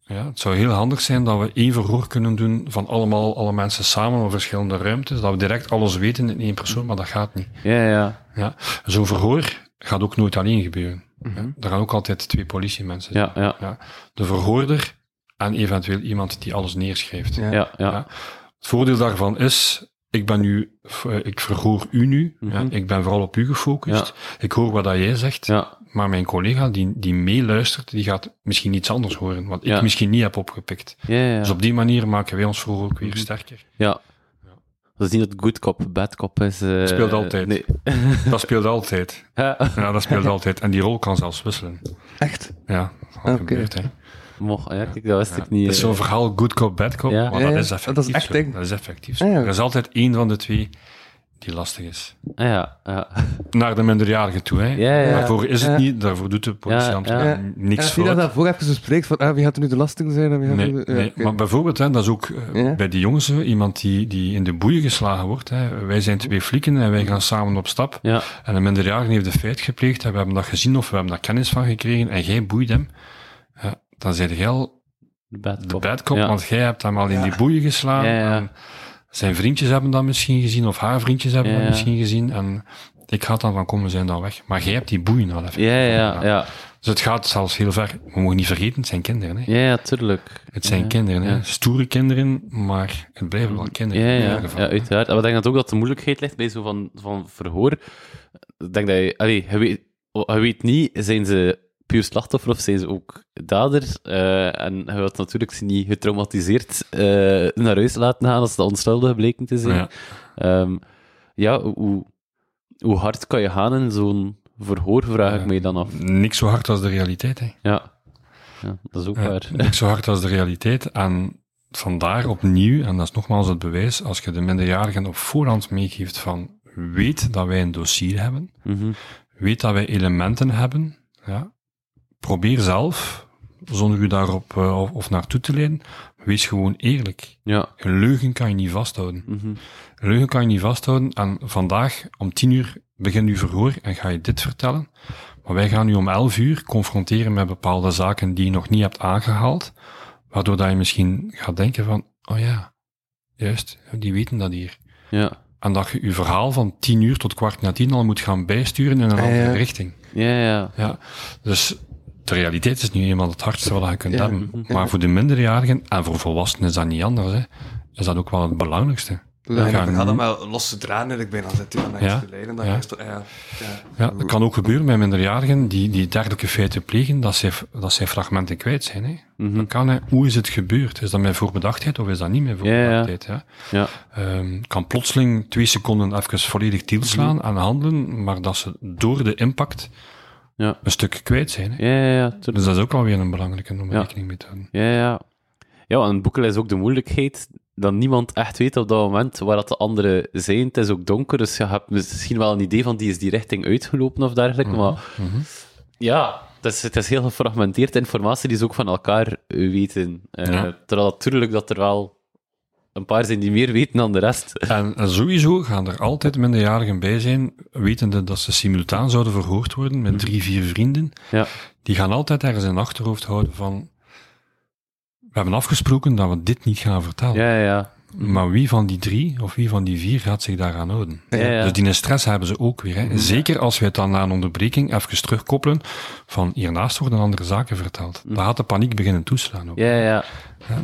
Ja, het zou heel handig zijn dat we één verhoor kunnen doen van allemaal, alle mensen samen op verschillende ruimtes. Dat we direct alles weten in één persoon, maar dat gaat niet. ja, ja. Ja. Zo'n verhoor gaat ook nooit alleen gebeuren. Er gaan ook altijd twee politiemensen zijn. Ja, ja, De verhoorder en eventueel iemand die alles neerschrijft. Ja. ja, ja. Ja. Het voordeel daarvan is, ik ben nu, ik verhoor u nu, ja, Mhm. ik ben vooral op u gefocust. Ik hoor wat dat jij zegt, Ja, maar mijn collega die, die meeluistert, die gaat misschien iets anders horen, wat Ja. ik misschien niet heb opgepikt. ja, ja. Dus op die manier maken wij ons verhoor ook weer Mhm. sterker. ja. Dat is niet dat good cop, bad cop is. eh, Speelt altijd. Nee. Dat speelt altijd. Ja, Ja, dat speelt altijd. En die rol kan zelfs wisselen. Echt? Ja, dat Oké. gebeurt, hè. mocht, ja, kijk, dat wist Ja. ik niet. Het is eh. zo'n verhaal good cop, bad cop, Ja. maar Ja, dat is effectief Dat is echt zo. ding. Dat is effectief. Ah, ja. Er is altijd één van de twee die lastig is. Ja, ja. Naar de minderjarige toe, hè. Ja, ja. Daarvoor is het Ja. niet, daarvoor doet de politieambtenaar Ja, ja. niks fout. dat daarvoor even bespreekt, van ah, wie gaat er nu de lasting zijn? En wie gaat Nee, nu- ja, nee. oké. maar bijvoorbeeld, hè, dat is ook eh, Ja. bij die jongens iemand die, die in de boeien geslagen wordt. Hè. Wij zijn twee flikken en wij gaan samen op stap. Ja, En een minderjarige heeft een feit gepleegd en we hebben dat gezien of we hebben daar kennis van gekregen en jij boeit hem. Ja, dan zeg jij al de bad de cop. Ja. want jij hebt hem al in die boeien geslagen. Ja, ja. En zijn vriendjes hebben dat misschien gezien of haar vriendjes hebben Ja, dat misschien gezien. En ik ga dan van komen, zijn dan weg. Maar jij hebt die boeien al even. Ja, ja, ja. Dus het gaat zelfs heel ver. We mogen niet vergeten, het zijn kinderen. Hè. Ja, ja, tuurlijk. Het zijn kinderen, hè. stoere kinderen, maar het blijven wel kinderen. Ja, in ja, ieder geval. ja, uiteraard. Maar ik denk dat ook dat de moeilijkheid ligt bij zo van, van verhoor. Ik denk dat je, allee, je, weet, je weet niet, zijn ze puur slachtoffer of zijn ze ook dader? Eh, en je wilt natuurlijk ze niet getraumatiseerd eh, naar huis laten gaan als ze onschuldig bleken te zijn. Ja. Ehm, ja, hoe, hoe hard kan je gaan in zo'n verhoor, vraag ik mij dan af. Niks zo hard als de realiteit, hè. Ja, ja dat is ook waar. niks zo hard als de realiteit. En vandaar opnieuw, en dat is nogmaals het bewijs, als je de minderjarigen op voorhand meegeeft van weet dat wij een dossier hebben, Mhm. weet dat wij elementen hebben, ja, probeer zelf, zonder u daarop eh, of, of naartoe te leiden, wees gewoon eerlijk. Ja. Een leugen kan je niet vasthouden. mhm. Een leugen kan je niet vasthouden en vandaag om tien uur begint uw verhoor en ga je dit vertellen. Maar wij gaan u om elf uur confronteren met bepaalde zaken die je nog niet hebt aangehaald, waardoor dat je misschien gaat denken van, oh ja, juist, die weten dat hier. Ja. En dat je je verhaal van tien uur tot kwart na tien al moet gaan bijsturen in een Ah, andere ja. richting. Ja, ja. Ja, dus de realiteit is nu eenmaal het hardste wat je kunt Ja. hebben. Maar voor de minderjarigen, en voor volwassenen is dat niet anders, hè, is dat ook wel het belangrijkste. Ja, mm. dat met losse draden eigenlijk bijna zit, ja, dan Ja. Dan ja. is het- ja, ja. Ja, dat kan ook gebeuren bij minderjarigen die, die dergelijke feiten plegen, dat zij, dat zij fragmenten kwijt zijn. Hè. Mhm. Dat kan, hè. Hoe is het gebeurd? Is dat met voorbedachtheid of is dat niet ja. voorbedachtheid? Ja, Ja. Ehm, kan plotseling twee seconden even volledig tielslaan Mhm. en handelen, maar dat ze door de impact Ja. een stuk kwijt zijn. Hè. Ja, ja, ja. Dus dat is ook alweer een belangrijke om Ja. rekening mee te houden. Ja, ja. Ja, en boeken is ook de moeilijkheid dat niemand echt weet op dat moment waar dat de anderen zijn. Het is ook donker, dus je hebt misschien wel een idee van die is die richting uitgelopen of dergelijke, maar Mhm. ja, het is, het is heel gefragmenteerd informatie die ze ook van elkaar weten. Ja. Terwijl natuurlijk dat er wel een paar zijn die meer weten dan de rest. En, sowieso gaan er altijd minderjarigen bij zijn, wetende dat ze simultaan zouden verhoord worden met drie, vier vrienden. Ja. Die gaan altijd ergens in achterhoofd houden van... We hebben afgesproken dat we dit niet gaan vertellen. Ja, ja, ja. Maar wie van die drie of wie van die vier gaat zich daaraan houden? Ja, ja. Dus die stress hebben ze ook weer. Hè. Zeker als we het dan na een onderbreking even terugkoppelen van hiernaast worden andere zaken verteld. Dan gaat de paniek beginnen toeslaan ook. Ja, ja,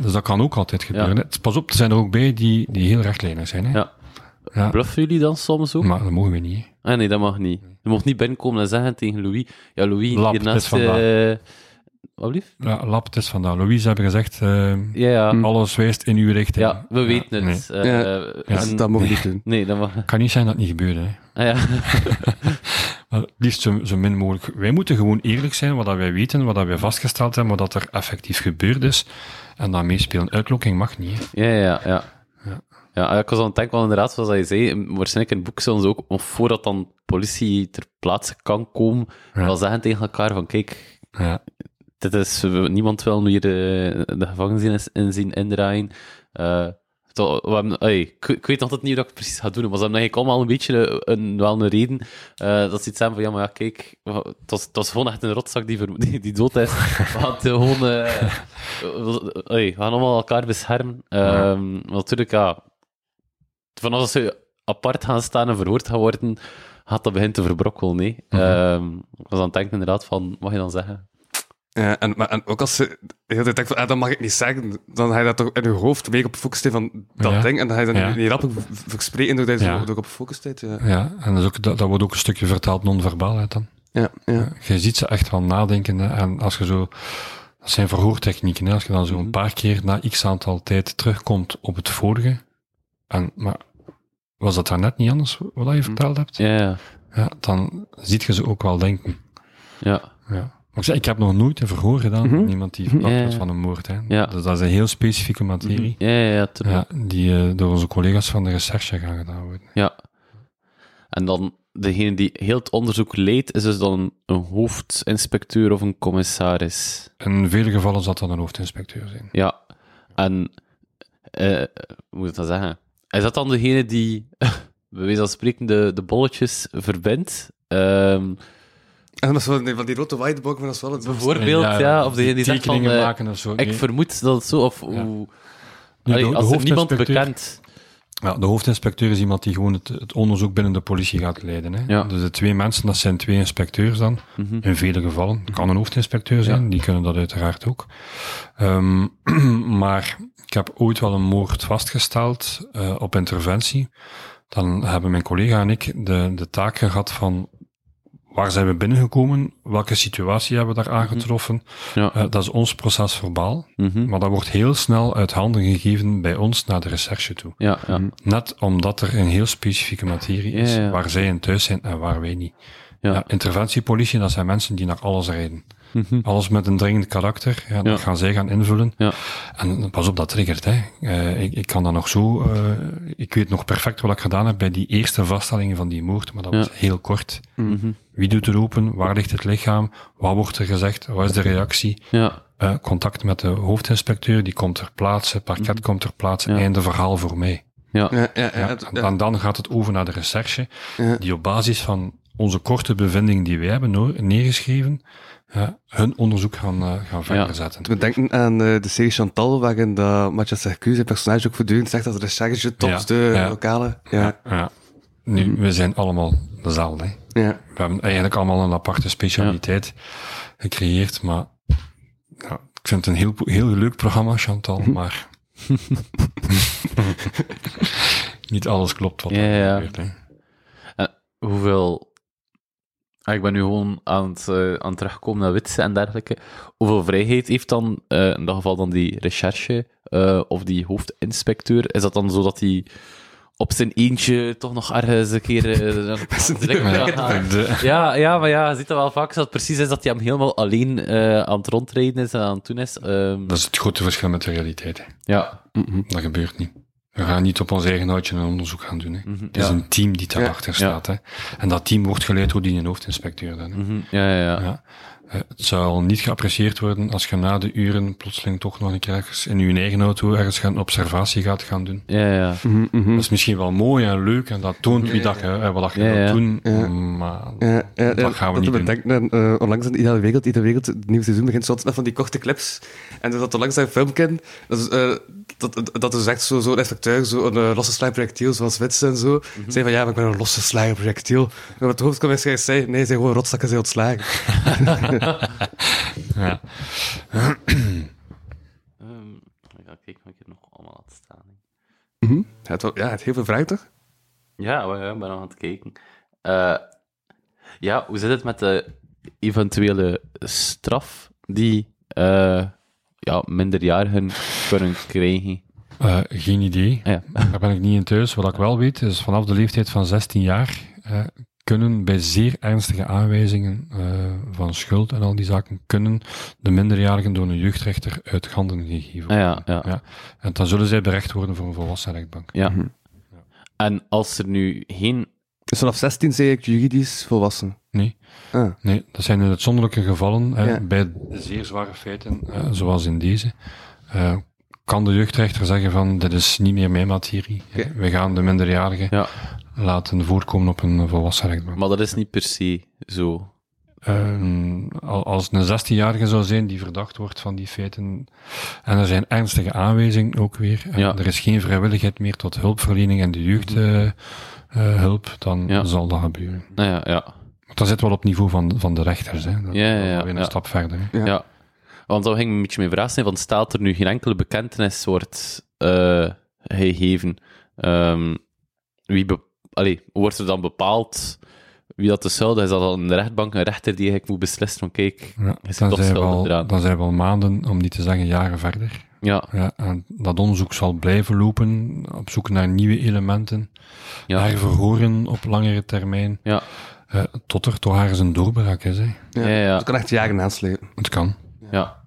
dus dat kan ook altijd gebeuren. Hè. Pas op, er zijn er ook bij die, die heel rechtlijnig zijn. Hè. Ja. Ja. Bluffen jullie dan soms ook? Maar dat mogen we niet. hè. Ah nee, dat mag niet. Je mag niet binnenkomen en zeggen tegen Louis, ja Louis, Lap, hiernaast... Wat lief? Ja, lap, het is vandaag. Louise hebben gezegd, eh, Ja, ja. alles wijst in uw richting. Ja, we weten nee. het. Eh, Ja. eh, Ja. en- dat mogen we niet doen. Nee, dat mag... kan niet zijn dat het niet gebeurt. Hè. Ah, ja. Maar het liefst zo, zo min mogelijk. Wij moeten gewoon eerlijk zijn wat dat wij weten, wat dat wij vastgesteld hebben, wat dat er effectief gebeurd is. En dan meespelen. Uitlokking mag niet. hè. Ja, ja, ja. Ja. Ja, ik was aan het denken, want inderdaad, zoals je zei, waarschijnlijk in het boek zullen ze ook, nog voordat dan politie ter plaatse kan komen, Ja. wel zeggen tegen elkaar van, kijk, Ja. Dit is, niemand wil hier de, de gevangenis in, zien indraaien. Eh, to- we hebben, ey, ik, ik weet altijd niet wat ik precies ga doen, maar ze hebben eigenlijk allemaal een beetje een, wel een reden eh, dat ze iets hebben van, ja, maar ja, kijk, het was, het was gewoon echt een rotzak die, ver- die, die dood is. We gaan gewoon... eh, we, ey, we gaan allemaal elkaar beschermen. Ehm, maar natuurlijk, ja, vanaf als ze apart gaan staan en verhoord gaan worden, gaat dat beginnen te verbrokkelen, nee. Ehm, ik was aan het denken inderdaad van, wat je dan zeggen? Ja, en, maar, en ook als ze de hele tijd denkt van, ah, dat mag ik niet zeggen, dan ga je dat toch in je hoofd meer op gefocust zijn van dat Ja. ding, en dan ga je dat Ja. niet rap verspreken doordat je Ja. zo erop gefocust bent. Ja, ja. En dat, is ook, dat, dat wordt ook een stukje vertaald non-verbaal uit dan. ja. ja. Je ziet ze echt wel nadenken. hè. En als je zo... Dat zijn verhoortechnieken. Hè. Als je dan zo een paar keer na x aantal tijd terugkomt op het vorige. En, maar was dat daarnet niet anders wat je verteld hebt? Ja, ja. Ja, dan ziet je ze ook wel denken. Ja, Ja. Ik, zeg, ik heb nog nooit een verhoor gedaan van iemand die verdacht Ja, van een moord. Hè. Ja. Dus dat is een heel specifieke materie. ja, ja, ja. Ja, die eh, door onze collega's van de recherche gaan gedaan worden. Ja. En dan, degene die heel het onderzoek leidt, is dus dan een hoofdinspecteur of een commissaris. In vele gevallen zal dat een hoofdinspecteur zijn. Ja. En, eh, hoe moet ik dat zeggen? Is dat dan degene die, bij wijze van spreken, de, de bolletjes verbindt? Ehm, En dat is wel, nee, van die rode whiteboard, maar dat is wel het bijvoorbeeld, ja, of degene die zegt van, eh, maken of zo. ik vermoed dat het zo, of hoe... Nee, Allee, de- de als er niemand bekend... Ja, de hoofdinspecteur is iemand die gewoon het, het onderzoek binnen de politie gaat leiden. Hè. Ja. Dus de twee mensen, dat zijn twee inspecteurs dan. Mhm. In vele gevallen. Het kan een hoofdinspecteur zijn, Ja. die kunnen dat uiteraard ook. Ehm, maar ik heb ooit wel een moord vastgesteld eh, op interventie. Dan hebben mijn collega en ik de, de taak gehad van waar zijn we binnengekomen, welke situatie hebben we daar aangetroffen. Ja. Eh, dat is ons proces verbaal, Mhm. maar dat wordt heel snel uit handen gegeven bij ons naar de recherche toe. Ja, ja. Net omdat er een heel specifieke materie is, waar zij in thuis zijn en waar wij niet. Interventiepolitie, dat zijn mensen die naar alles rijden. Mhm. Alles met een dringend karakter, ja, dat Ja. gaan zij gaan invullen. Ja. En pas op, dat triggert. Hè. Eh, ik, ik kan dat nog zo... eh, ik weet nog perfect wat ik gedaan heb bij die eerste vaststellingen van die moord, maar dat Ja. was heel kort. Mhm. Wie doet er open? Waar ligt het lichaam? Wat wordt er gezegd? Wat is de reactie? Ja, Eh, contact met de hoofdinspecteur, die komt ter plaatse, parket komt ter plaatse, Mhm. Ja. einde verhaal voor mij. ja. Ja, ja, ja. En dan, dan gaat het over naar de recherche, Ja. die op basis van onze korte bevindingen die wij hebben neergeschreven, ja, hun onderzoek gaan, eh, gaan verder zetten. We denken aan eh, de serie Chantal, waarin dat Mathias Sercus, zijn personage, ook voortdurend zegt dat de recherche tops Ja, de ja. lokale. Ja, Ja. Nu, we zijn allemaal dezelfde. Hè. ja. We hebben eigenlijk allemaal een aparte specialiteit gecreëerd, maar ja, ik vind het een heel, heel leuk programma, Chantal, maar niet alles klopt wat Ja, er ja. gebeurt. Hè. Hoeveel... Ah, ik ben nu gewoon aan het, eh, aan het terugkomen naar witse en dergelijke. Hoeveel vrijheid heeft dan, eh, in dat geval dan die recherche, eh, of die hoofdinspecteur, is dat dan zo dat hij op zijn eentje toch nog ergens een keer... direct Ja, Ja, maar ja, je ziet dat wel vaak, dat het precies is dat hij hem helemaal alleen aan het rondrijden is en aan het doen is. Ehm, dat is het grote verschil met de realiteit. hè. ja. Dat gebeurt niet. We gaan niet op ons eigen houtje een onderzoek gaan doen. Hè. Mhm, Het is ja. een team die daarachter staat. Hè. En dat team wordt geleid door die hoofdinspecteur. Dan, hè. Mhm, ja, ja, ja. Ja. Eh, Het zou niet geapprecieerd worden als je na de uren plotseling toch nog een keer ergens in je eigen auto ergens gaan observatie gaat gaan doen. Ja, ja. Mhm, mhm. Dat is misschien wel mooi en leuk en dat toont wie dat je, eh, wat dat je Ja, doen, Ja. maar Ja, ja, ja, dat gaan we niet doen. denken aan, eh, onlangs in de Ideale Wereld, Ideale Wereld, het nieuwe seizoen begint zo met van die korte clips. En zat onlangs een filmpje, dat is, dat, dat is echt zo- zo'n inspecteur, zo'n uh, losgeslagen projectiel, zoals Wits en zo, Mhm. zei van ja, maar ik ben een losgeslagen projectiel. En wat de hoofdcommissaris zei, nee, ze zijn gewoon rotzakken, zijn ontslagen. ja. Ehm, ik ga kijken wat ik hier nog allemaal had staan. Mhm. Ja, het, ja, het heeft heel veel vraag toch? Ja, ik ben nog aan het kijken. Eh, ja, hoe zit het met de eventuele straf die eh, ja, minderjarigen kunnen krijgen? Eh, geen idee. Ja. Daar ben ik niet in thuis. Wat ik wel weet, is vanaf de leeftijd van 16 jaar eh, kunnen bij zeer ernstige aanwijzingen eh, van schuld en al die zaken, kunnen de minderjarigen door een jeugdrechter uit handen gegeven Ah, worden. ja, ja. En dan zullen zij berecht worden voor een volwassen rechtbank. ja. Mhm. En als er nu geen... Dus vanaf 16 zei ik juridisch volwassen. Nee. Ah. Nee, dat zijn in uitzonderlijke gevallen, hè, Ja. bij zeer zware feiten, eh, zoals in deze, eh, kan de jeugdrechter zeggen van, dit is niet meer mijn materie. We gaan de minderjarigen Ja, laten voorkomen op een volwassen rechtbank. maar dat is niet per se zo. Ehm, al- als het een 16-jarige zou zijn die verdacht wordt van die feiten, en er zijn ernstige aanwijzingen ook weer, en Ja. er is geen vrijwilligheid meer tot hulpverlening en de jeugdhulp, dan Ja. zal dat gebeuren. Nou ja, ja. Dat zit wel op niveau van, van de rechters. Hè. Dat, Ja, ja, dat is ja, alweer een ja. stap verder. Hè. Ja. Want dan ging me een beetje mee vragen zijn, van staat er nu geen enkele bekentenis wordt eh, gegeven? Ehm, wie be- Allee, wordt er dan bepaald wie dat de schuldig is? Is dat dan een rechtbank, een rechter die eigenlijk moet beslissen van kijk, Ja, zit dan, toch schuldig eraan. dan zijn we al maanden, om niet te zeggen jaren verder. ja, Ja, en dat onderzoek zal blijven lopen, op zoek naar nieuwe elementen, ja, naar verhoren op langere termijn, ja, eh, tot er toch ergens een doorbraak is. Hè. ja, ja, Het kan echt jaren aanslepen. Het kan. Ja.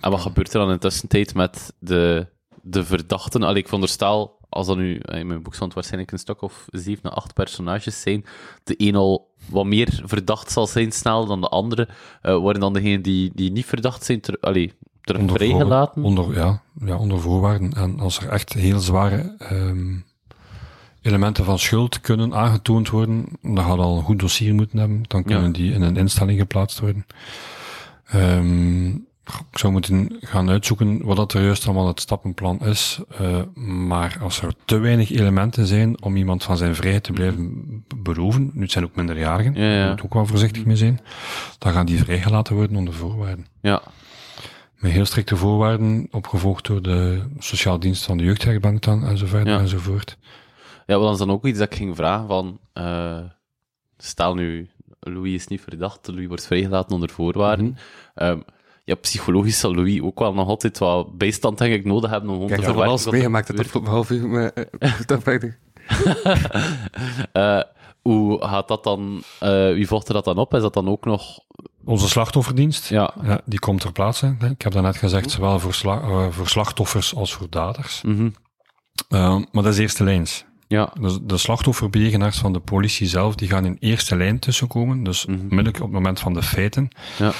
En wat gebeurt er dan in de tussentijd met de, de verdachten? Allee, ik veronderstel, als dat nu, in mijn boek stond waarschijnlijk een stuk of zeven acht personages zijn, de een al wat meer verdacht zal zijn snel dan de andere, eh, worden dan degenen die, die niet verdacht zijn ter, allee, terug Onder, vrijgelaten? onder, ja, ja, onder voorwaarden. En als er echt heel zware ehm, elementen van schuld kunnen aangetoond worden, dan gaat al een goed dossier moeten hebben. Dan kunnen Ja. die in een instelling geplaatst worden. Ehm, ik zou moeten gaan uitzoeken wat dat er juist allemaal het stappenplan is. Eh, maar als er te weinig elementen zijn om iemand van zijn vrijheid te blijven beroven, nu het zijn ook minderjarigen, Ja, ja. daar moet ook wel voorzichtig mee zijn, dan gaan die vrijgelaten worden onder voorwaarden Ja, met heel strikte voorwaarden, opgevolgd door de sociaal dienst van de jeugdrechtbank dan, en zo verder Ja. enzovoort. ja, want dat is dan ook iets dat ik ging vragen van, eh, stel nu, Louis is niet verdacht, Louis wordt vrijgelaten onder voorwaarden. Ehm, ja, psychologisch zal Louis ook wel nog altijd wat bijstand denk ik nodig hebben om Kijk, te ik heb verwerken alles er meegemaakt afgelopen half uur met uh, hoe gaat dat dan, eh, wie volgt er dat dan op? Is dat dan ook nog, Onze slachtofferdienst, ja, ja, die komt ter plaatse. Ik heb daarnet gezegd, zowel voor, sla- eh, voor slachtoffers als voor daders. mhm, Eh, maar dat is eerste lijns. ja, Dus de slachtofferbegenaars van de politie zelf, die gaan in eerste lijn tussenkomen, dus Mhm. onmiddellijk op het moment van de feiten. ja,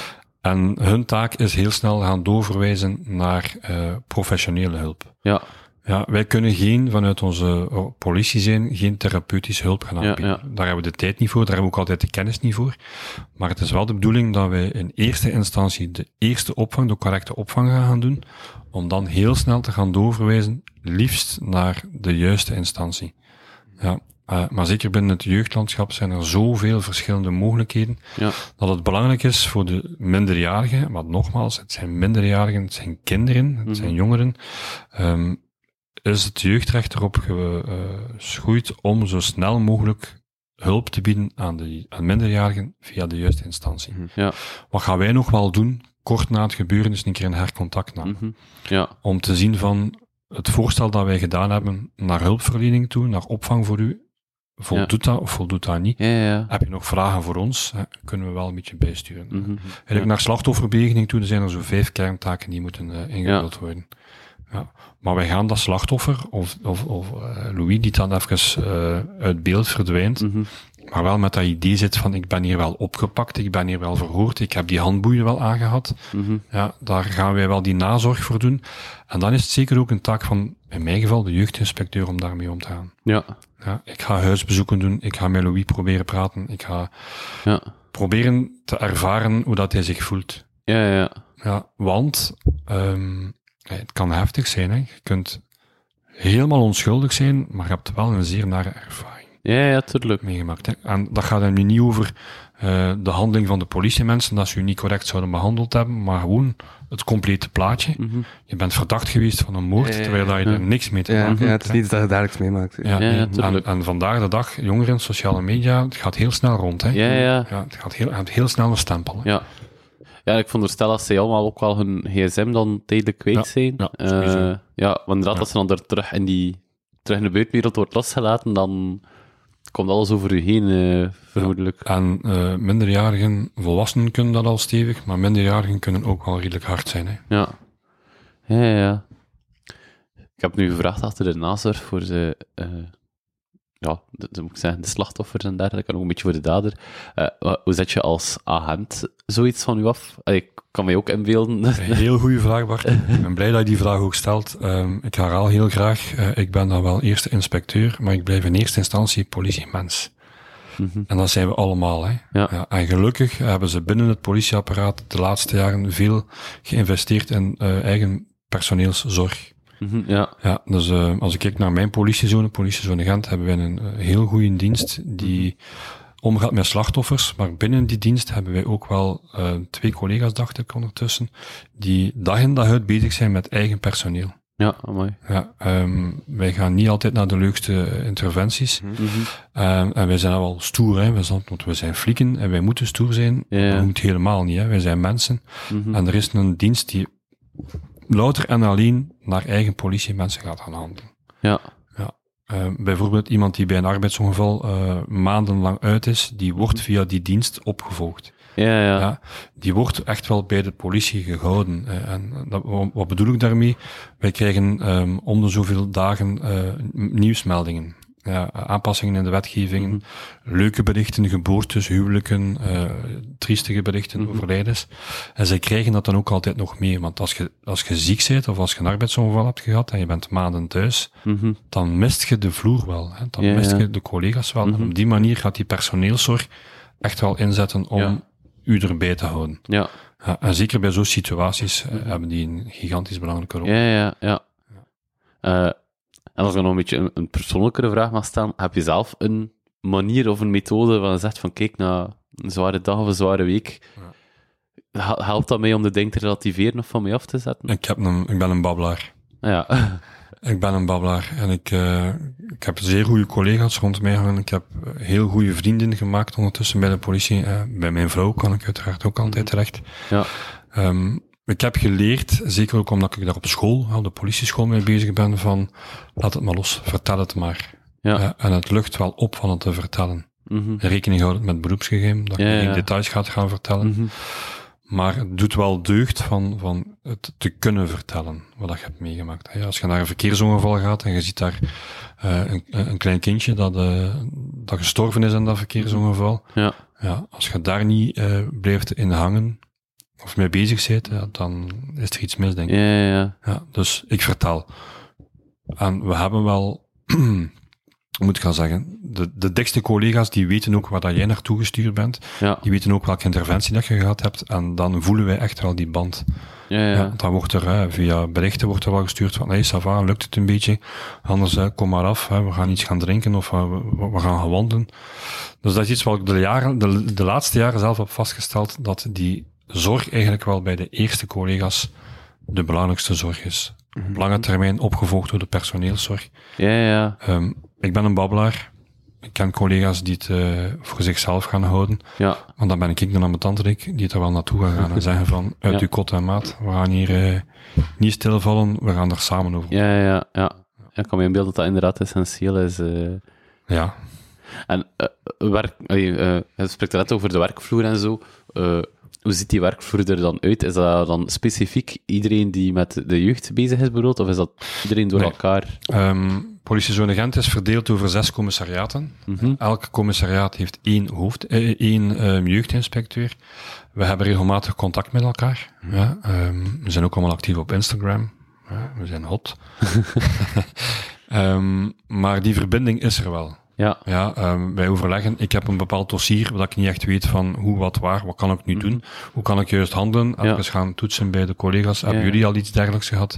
En hun taak is heel snel gaan doorverwijzen naar eh, professionele hulp. ja, Ja, wij kunnen geen, vanuit onze oh, politie zijn, geen therapeutische hulp gaan Ja, aanbieden. ja. Daar hebben we de tijd niet voor, daar hebben we ook altijd de kennis niet voor. Maar het is wel de bedoeling dat wij in eerste instantie de eerste opvang, de correcte opvang gaan doen, om dan heel snel te gaan doorverwijzen, liefst naar de juiste instantie. Ja, eh, maar zeker binnen het jeugdlandschap zijn er zoveel verschillende mogelijkheden, ja, dat het belangrijk is voor de minderjarigen, maar nogmaals, het zijn minderjarigen, het zijn kinderen, het zijn jongeren, ehm, is het jeugdrecht erop geschoeid om zo snel mogelijk hulp te bieden aan, de, aan minderjarigen via de juiste instantie. Ja. Wat gaan wij nog wel doen, kort na het gebeuren, is een keer een hercontact nemen. Mhm. Ja. Om te zien van het voorstel dat wij gedaan hebben naar hulpverlening toe, naar opvang voor u, voldoet dat of voldoet dat niet? Heb je nog vragen voor ons? Hè? Kunnen we wel een beetje bijsturen. Mhm. Eigenlijk naar slachtofferbejegening toe, er zijn er zo vijf kerntaken die moeten eh, ingevuld worden. Ja. Maar wij gaan dat slachtoffer, of, of, of eh, Louis, die dan even eh, uit beeld verdwijnt, Mhm. Maar wel met dat idee zit van ik ben hier wel opgepakt, ik ben hier wel verhoord, ik heb die handboeien wel aangehad. Mhm. Ja, daar gaan wij wel die nazorg voor doen. En dan is het zeker ook een taak van, in mijn geval, de jeugdinspecteur om daarmee om te gaan. Ja. Ja, ik ga huisbezoeken doen, ik ga met Louis proberen praten, ik ga Ja. proberen te ervaren hoe dat hij zich voelt. Ja, ja. Ja, want ehm, het kan heftig zijn. Hè. Je kunt helemaal onschuldig zijn, maar je hebt wel een zeer nare ervaring Ja, ja, tuurlijk. meegemaakt. Hè. En dat gaat hem nu niet over eh, de handeling van de politiemensen, dat ze u niet correct zouden behandeld hebben, maar gewoon het complete plaatje. Mhm. Je bent verdacht geweest van een moord, Ja, ja, terwijl dat je ja. er niks mee te Ja, maken ja, hebt. het is niet dat je dagelijks meemaakt. Ja, Ja, ja, en, vandaag de dag, jongeren, sociale media, het gaat heel snel rond. Hè. Ja, ja. Ja, het gaat heel, het heel snel een stempel. hè. Ja. Ja, ik veronderstel dat ze allemaal ook wel hun gsm dan tijdelijk kwijt Ja, zijn. ja, Eh, sowieso. ja, want inderdaad, Ja. als ze dan er terug in, die, terug in de buitenwereld wordt losgelaten, dan komt alles over u heen, eh, vermoedelijk. En eh, minderjarigen, volwassenen kunnen dat al stevig, maar minderjarigen kunnen ook wel redelijk hard zijn. Hè. Ja. Ja, ja, ja. Ik heb nu gevraagd achter de nazorg voor de, eh, ja, de, de- moet ik zeggen, de slachtoffers en dergelijke, en ook een beetje voor de dader. Eh, hoe zet je als agent zoiets van u af? Allee, Ik kan mij ook inbeelden. Heel goede vraag, Bart. Ik ben blij dat je die vraag ook stelt. Ehm, ik herhaal heel graag, eh, ik ben dan wel eerste inspecteur, maar ik blijf in eerste instantie politiemens. Mhm. En dat zijn we allemaal. Hè. Ja. en gelukkig hebben ze binnen het politieapparaat de laatste jaren veel geïnvesteerd in eh, eigen personeelszorg. Mhm, ja. Ja, dus eh, als ik kijk naar mijn politiezone, politiezone Gent, hebben wij een heel goede dienst die omgaat met slachtoffers. Maar binnen die dienst hebben wij ook wel eh, twee collega's, dacht ik ondertussen, die dag in dag uit bezig zijn met eigen personeel. Ja, mooi. Ja, ehm, wij gaan niet altijd naar de leukste interventies. Mhm. Ehm, en wij zijn wel stoer, hè. We zijn, want we zijn flieken en wij moeten stoer zijn. Dat moet helemaal niet, hè. Wij zijn mensen. Mhm. En er is een dienst die louter en alleen naar eigen politiemensen gaat gaan handelen. Ja. Uh, bijvoorbeeld iemand die bij een arbeidsongeval uh, maandenlang uit is, die wordt via die dienst opgevolgd. Ja, ja. Ja, die wordt echt wel bij de politie gehouden. Uh, en dat, wat bedoel ik daarmee? Wij krijgen um, om de zoveel dagen nieuwsmeldingen. Ja, aanpassingen in de wetgeving, Mhm. leuke berichten, geboortes, huwelijken, uh, triestige berichten, Mhm. overlijdens. En zij krijgen dat dan ook altijd nog mee. Want als je, als je ziek bent of als je een arbeidsongeval hebt gehad en je bent maanden thuis, Mhm. dan mist je de vloer wel. Hè? Dan Ja, mist ja. je de collega's wel. Mhm. En op die manier gaat die personeelszorg echt wel inzetten om Ja. u erbij te houden. Ja. Ja, en zeker bij zo'n situaties eh, hebben die een gigantisch belangrijke rol. Mhm. Ja, ja, ja. Eh, en als ik nog een beetje een, een persoonlijkere vraag mag stellen, heb je zelf een manier of een methode waar je zegt van kijk, na een zware dag of een zware week, hel- helpt dat mij om de dingen te relativeren of van mij af te zetten? Ik, heb een, ik ben een babbelaar. Ja. Ik ben een babbelaar en ik, eh, ik heb zeer goede collega's rond mij hangen. Ik heb heel goede vrienden gemaakt ondertussen bij de politie. Eh, bij mijn vrouw kan ik uiteraard ook altijd terecht. Ja. Ehm, ik heb geleerd, zeker ook omdat ik daar op school, op de politieschool mee bezig ben, van laat het maar los, vertel het maar. Ja. Eh, en het lucht wel op van het te vertellen. Mhm. Rekening houden met beroepsgeheim, dat Ja, je geen ja. details gaat gaan vertellen. Mhm. Maar het doet wel deugd van, van het te kunnen vertellen, wat je hebt meegemaakt. Als je naar een verkeersongeval gaat en je ziet daar eh, een, een klein kindje dat, eh, dat gestorven is in dat verkeersongeval. Ja. Ja, als je daar niet eh, blijft in hangen, of mee bezig bent, ja, dan is er iets mis, denk ik. Ja, ja, ja. Ja, dus ik vertel. En we hebben wel, moet ik gaan zeggen, de, de dikste collega's die weten ook waar dat jij naartoe gestuurd bent. Ja. Die weten ook welke interventie dat je gehad hebt. En dan voelen wij echt wel die band. Ja, ja. Ja, dan wordt er hè, via berichten wordt er wel gestuurd van, hey, Sava, lukt het een beetje? Anders hè, kom maar af, hè, we gaan iets gaan drinken of uh, we, we, gaan gaan wandelen. Dus dat is iets wat ik de, jaren, de, de laatste jaren zelf heb vastgesteld, dat die zorg eigenlijk wel bij de eerste collega's de belangrijkste zorg is. Op lange termijn opgevolgd door de personeelszorg. Ja, ja. Ehm, ik ben een babbelaar. Ik ken collega's die het eh, voor zichzelf gaan houden. Ja, Want dan ben ik dan aan mijn tanterik, die het er wel naartoe gaan gaan en zeggen van, uit Ja. uw kot en maat, we gaan hier eh, niet stilvallen, we gaan er samen over. ja, ja, ja. Ik kan me inbeelden dat dat inderdaad essentieel is. eh. Ja. En werk, je spreekt net over de werkvloer en zo. Hoe ziet die werkvloer er dan uit? Is dat dan specifiek iedereen die met de jeugd bezig is, bijvoorbeeld? Of is dat iedereen door Nee. elkaar? Ehm Politiezone Gent is verdeeld over zes commissariaten. Mhm. Elk commissariaat heeft één, hoofd, eh, één ehm, jeugdinspecteur. We hebben regelmatig contact met elkaar. Ja, ehm, we zijn ook allemaal actief op Instagram. Ja, we zijn hot. Maar die verbinding is er wel. Ja, Ja, ehm, wij overleggen. Ik heb een bepaald dossier waar ik niet echt weet van hoe, wat, waar. Wat kan ik nu doen? Hoe kan ik juist handelen? Even gaan toetsen bij de collega's. Hebben Ja. jullie al iets dergelijks gehad?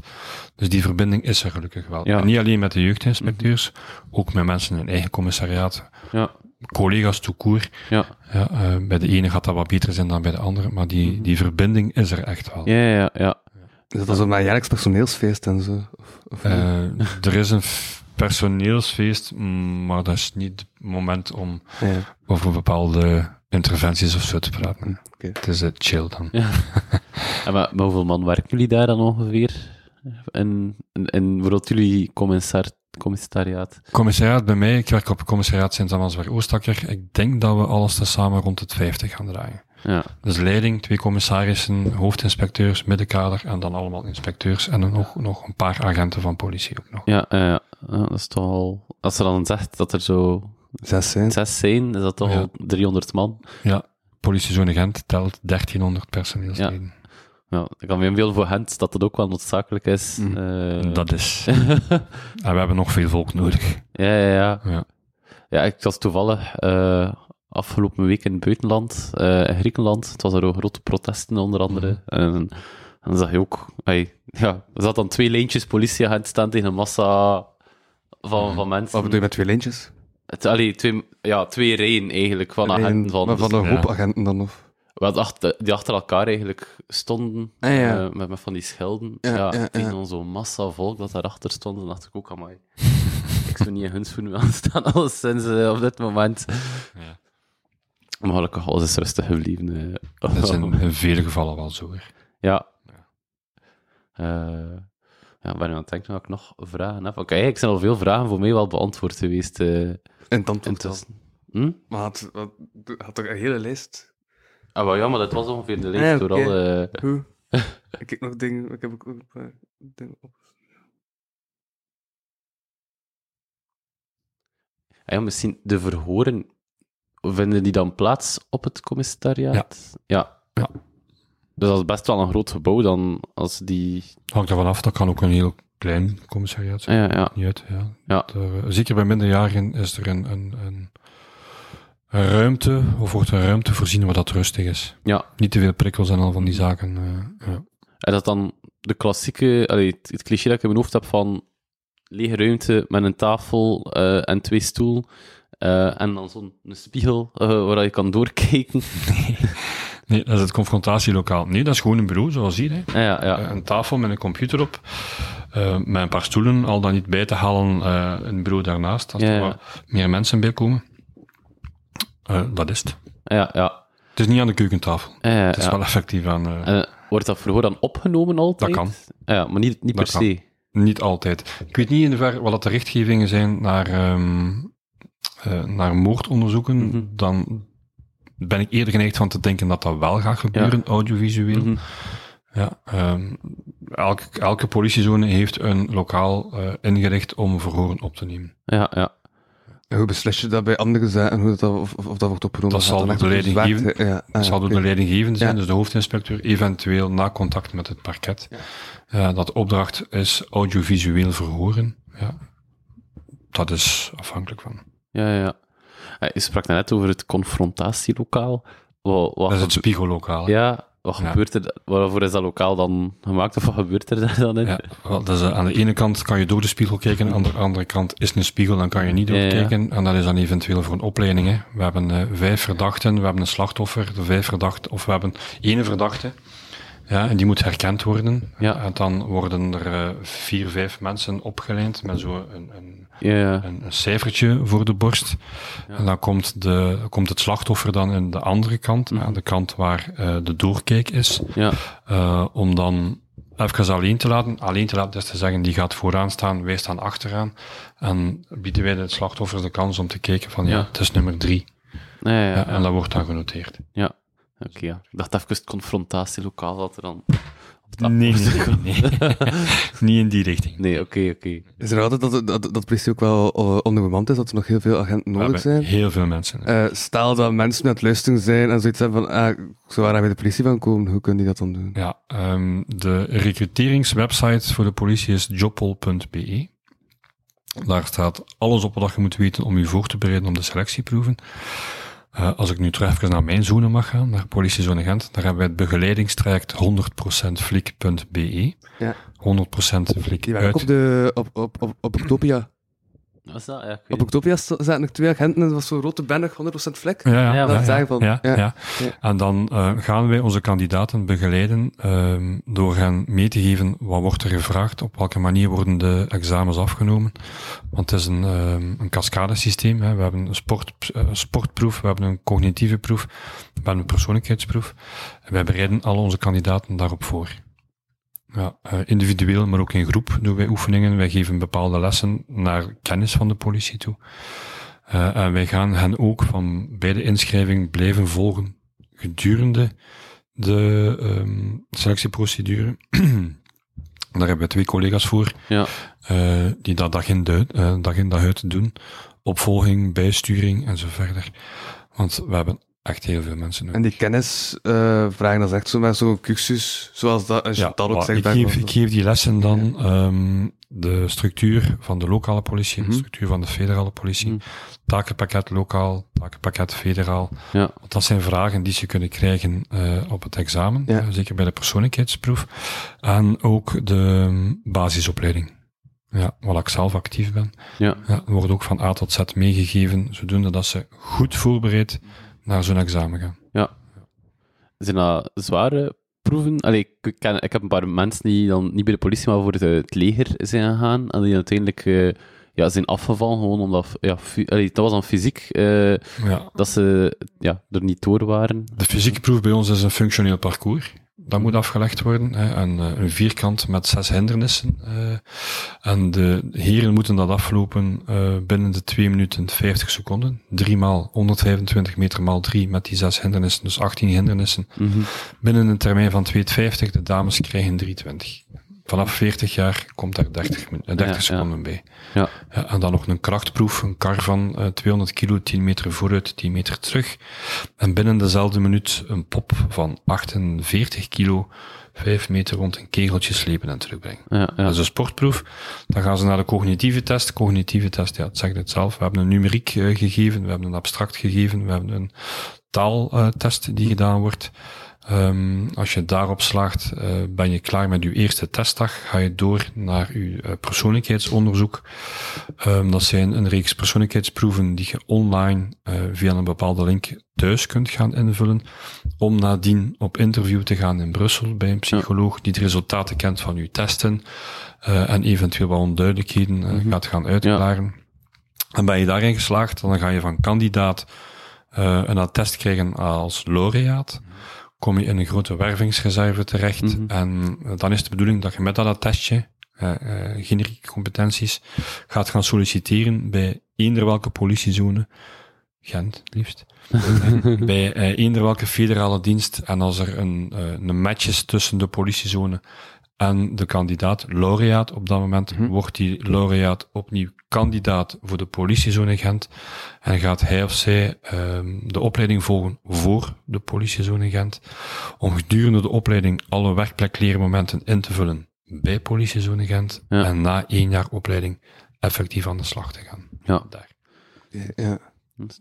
Dus die verbinding is er gelukkig wel. Ja. En niet alleen met de jeugdinspecteurs, ook met mensen in hun eigen commissariaat. ja, Collega's tout court. ja. Ja, eh, bij de ene gaat dat wat beter zijn dan bij de andere, maar die, die verbinding is er echt wel. Ja, ja, ja. Is dat dan zo met jaarlijks personeelsfeest en zo? Of? Eh, er is een personeelsfeest, maar dat is niet het moment om ja. over bepaalde interventies of zo te praten. Oké. Het is eh, chill dan. Ja. En maar, maar hoeveel man werken jullie daar dan ongeveer? En, en, en bijvoorbeeld jullie commissar, commissariaat? Commissariaat bij mij, ik werk op het commissariaat Sint-Amansberg Oostakker. Ik denk dat we alles tezamen rond het 50 gaan draaien. Ja, Dus leiding, twee commissarissen, hoofdinspecteurs, middenkader en dan allemaal inspecteurs en dan nog, nog een paar agenten van politie ook nog. ja, ja, dat is toch al... Als ze dan zegt dat er zo Zes zijn. zes zijn, is dat toch Ja. al 300 man? Ja, politiezone Gent telt 1300 personeelsleden. Ja, ik kan me inbeelden voor Gent dat dat ook wel noodzakelijk is. Mhm. Eh, Dat is. en we hebben nog veel volk nodig. Ja, ja, ja. Ja. Ja, ik was toevallig eh, afgelopen week in het buitenland, eh, in Griekenland. Het was er ook grote protesten, onder andere. Mhm. En, en dan zag je ook... ja, er zat dan twee lijntjes politieagenten staan tegen een massa van, Mhm. van mensen. Wat bedoel je met twee lijntjes? Het, allee, twee, ja, twee rijen eigenlijk van agenten. Van, maar van dus- een ja. hoop agenten dan? Of? wat achter, die achter elkaar eigenlijk stonden, Ah, ja. eh, met, met van die schelden. Ja, Ja, tegen dan zo'n massa volk dat daarachter stond, en dacht ik ook, amai. ik zou niet in hun schoenen aan staan, alleszins eh, op dit moment. Ja. Maar gelukkig, alles is rustig gebleven. eh. Dat is in, in vele gevallen wel zo. hoor. Ja. Eh, ja, ik ben nu aan het denken dat ik nog vragen heb. Oké, eigenlijk zijn al veel vragen voor mij wel beantwoord geweest. eh In het antwoord wel. intussen. Hm? Maar had, had, had toch een hele lijst? Ah, wel ja, maar dat was ongeveer de lijst door oké. alle... Hoe? ik heb nog dingen... Ik heb ook een paar dingen op. Ah ja, misschien de verhoren, vinden die dan plaats op het commissariaat? Ja. Ja. Dus dat is best wel een groot gebouw dan, als die... Hangt ervan af, dat kan ook een heel klein commissariaat zijn. ja, ja. Niet uit, ja. Ja. Er, eh, zeker bij minderjarigen is er een, een, een, een ruimte, of wordt een ruimte voorzien waar dat rustig is. Ja. Niet te veel prikkels en al van die zaken. eh, ja. En dat dan de klassieke, allee, het, het cliché dat ik in mijn hoofd heb van lege ruimte met een tafel eh, en twee stoel eh, en dan zo'n spiegel eh, waar je kan doorkijken. Nee, dat is het confrontatielokaal. Nee, dat is gewoon een bureau, zoals hier. Hè. Ja, ja. Eh, Een tafel met een computer op, met een paar stoelen, al dan niet bij te halen, een bureau daarnaast, als Ja, er wat meer mensen bij komen. Dat is het. ja, ja. Het is niet aan de keukentafel. Het is wel effectief aan... wordt dat verhoor dan opgenomen altijd? Dat kan. Ja, maar niet, niet Dat per kan. se. Niet altijd. Ik weet niet in hoeverre wat dat de richtgevingen zijn naar, ehm, eh, naar moordonderzoeken. Mhm. Dan ben ik eerder geneigd van te denken dat dat wel gaat gebeuren, audiovisueel. Mhm. Ja, ehm, elke, elke politiezone heeft een lokaal eh, ingericht om verhoren op te nemen. Ja, ja. En hoe beslis je dat bij andere zaken? Hoe dat, of, of, dat wordt opgenomen? Dat Gaat zal door de leidinggevende- Ja, ah, Dat zal door oké. de leidinggevende zijn, Ja. dus de hoofdinspecteur, eventueel na contact met het parket. Ja, dat opdracht is audiovisueel verhoren. Ja. Dat is afhankelijk van. Ja, ja. Eh, Je sprak net over het confrontatielokaal. Wat, wat Dat is het spiegellokaal. hè. Ja, wat Ja. gebeurt er? Waarvoor is dat lokaal dan gemaakt? Of wat gebeurt er daar dan in? Ja, wel, dus, eh, aan de ene kant kan je door de spiegel kijken, aan de andere kant is een spiegel, dan kan je niet ja. doorkijken. En dat is dan eventueel voor een opleiding. Hè. We hebben eh, vijf verdachten, we hebben een slachtoffer, de vijf verdachten, of we hebben één verdachte. Ja, en die moet herkend worden. Ja. En dan worden er eh, vier, vijf mensen opgeleid met zo een, een, Een, een cijfertje voor de borst. En dan komt, de, komt het slachtoffer dan in de andere kant, aan de kant waar eh, de doorkijk is. ja. Eh, om dan even alleen te laten. Alleen te laten is te zeggen, die gaat vooraan staan, wij staan achteraan. En bieden wij de slachtoffers de kans om te kijken van, ja, Ja. het is nummer drie. En dat wordt dan genoteerd. Ja. Oké, ja. Ik dacht even het confrontatielokaal dat er dan... Nee, nee, nee. nee. Niet in die richting. Nee, oké, oké. Is er altijd dat, dat, politie ook wel uh, onderbemand is, dat er nog heel veel agenten nodig hebben zijn? heel veel mensen. Eh, stel dat mensen aan het luisteren zijn en zoiets hebben van, ah, zou daar bij de politie van komen, hoe kunnen die dat dan doen? Ja, ehm, de recruteringswebsite voor de politie is jobpol.be. Daar staat alles op wat je moet weten om je voor te bereiden op de selectieproeven. Eh, als ik nu terug even naar mijn zone mag gaan, naar politiezone Gent, daar hebben wij het begeleidingstraject 100% flik.be. Ja. 100% flik Die uit. op, de, op, op, op, op Octopia. Wat is dat? Ja, ik weet Op niet. Octopia st- zaten nog twee agenten en dat was zo'n rode bennig, 100% vlek. Ja, ja, Ja, ja, dat ja, zeggen van, ja, ja. ja. Ja. En dan eh, gaan wij onze kandidaten begeleiden ehm, door hen mee te geven wat wordt er gevraagd, op welke manier worden de examens afgenomen. Want het is een, ehm, een cascadesysteem. Hè. We hebben een sport, eh, sportproef, we hebben een cognitieve proef, we hebben een persoonlijkheidsproef. En wij bereiden al onze kandidaten daarop voor. Ja, eh, individueel, maar ook in groep doen wij oefeningen. Wij geven bepaalde lessen naar kennis van de politie toe. Eh, en wij gaan hen ook van bij de inschrijving blijven volgen gedurende de ehm, selectieprocedure. Daar hebben we twee collega's voor, Ja. eh, die dat dag in, duid, dag in dag uit doen. Opvolging, bijsturing en zo verder. Want we hebben echt heel veel mensen. En die kennis eh, vragen, dat is echt zo met zo'n cursus, zoals dat, als je dat ook zegt. ik, geef, ik geef die lessen dan ehm, de structuur van de lokale politie, Mhm. de structuur van de federale politie, Mhm. takenpakket lokaal, takenpakket federaal. Ja. Want dat zijn vragen die ze kunnen krijgen eh, op het examen, Ja. eh, zeker bij de persoonlijkheidsproef. En ook de um, basisopleiding. Ja, waar ik zelf actief ben. Ja. Ja, wordt ook van A tot Z meegegeven, zodoende dat ze goed voorbereid naar zo'n examen gaan. Zijn dat zware proeven? Allee, ik, ken, ik heb een paar mensen die dan niet bij de politie, maar voor het, het leger zijn gegaan. En die uiteindelijk eh, ja, zijn afgevallen, gewoon omdat... Ja, allee, dat was dan fysiek, eh, Ja, dat ze ja, er niet door waren. De fysieke proef bij ons is een functioneel parcours. Dat moet afgelegd worden. Hè, en, eh, een vierkant met zes hindernissen. eh, en de heren moeten dat aflopen eh, binnen de 2 minuten 50 seconden. Drie maal 125 meter maal 3 met die zes hindernissen, dus 18 hindernissen. Mhm. Binnen een termijn van 2,50. De dames krijgen 3,20. Vanaf 40 jaar komt daar 30, min- eh, 30 Ja, ja. seconden bij. Ja. Ja, en dan nog een krachtproef, een kar van eh, 200 kilo, 10 meter vooruit, 10 meter terug. En binnen dezelfde minuut een pop van 48 kilo, 5 meter rond een kegeltje slepen en terugbrengen. Ja, ja. Dat is een sportproef. Dan gaan ze naar de cognitieve test. Cognitieve test, ja, het zegt het zelf. We hebben een numeriek eh, gegeven, we hebben een abstract gegeven, we hebben een taaltest die gedaan wordt. Ehm, als je daarop slaagt, eh, ben je klaar met je eerste testdag. Ga je door naar je eh, persoonlijkheidsonderzoek. Ehm, dat zijn een reeks persoonlijkheidsproeven die je online eh, via een bepaalde link thuis kunt gaan invullen. Om nadien op interview te gaan in Brussel bij een psycholoog die de resultaten kent van je testen. en eventueel wat onduidelijkheden eh, gaat gaan uitklaren. En ben je daarin geslaagd, dan ga je van kandidaat een attest krijgen als laureaat. Kom je in een grote wervingsreserve terecht. Mhm. En eh, dan is de bedoeling dat je met dat attestje, eh eh, generieke competenties, gaat gaan solliciteren bij eender welke politiezone. Gent, liefst. bij eh, eender welke federale dienst. En als er een, een match is tussen de politiezone en de kandidaat, laureaat op dat moment, wordt die laureaat opnieuw kandidaat voor de politiezone Gent en gaat hij of zij ehm, de opleiding volgen voor de politiezone Gent, om gedurende de opleiding alle werkplekleermomenten in te vullen bij politiezone Gent Ja. en na één jaar opleiding effectief aan de slag te gaan. Ja. Daar. Ja.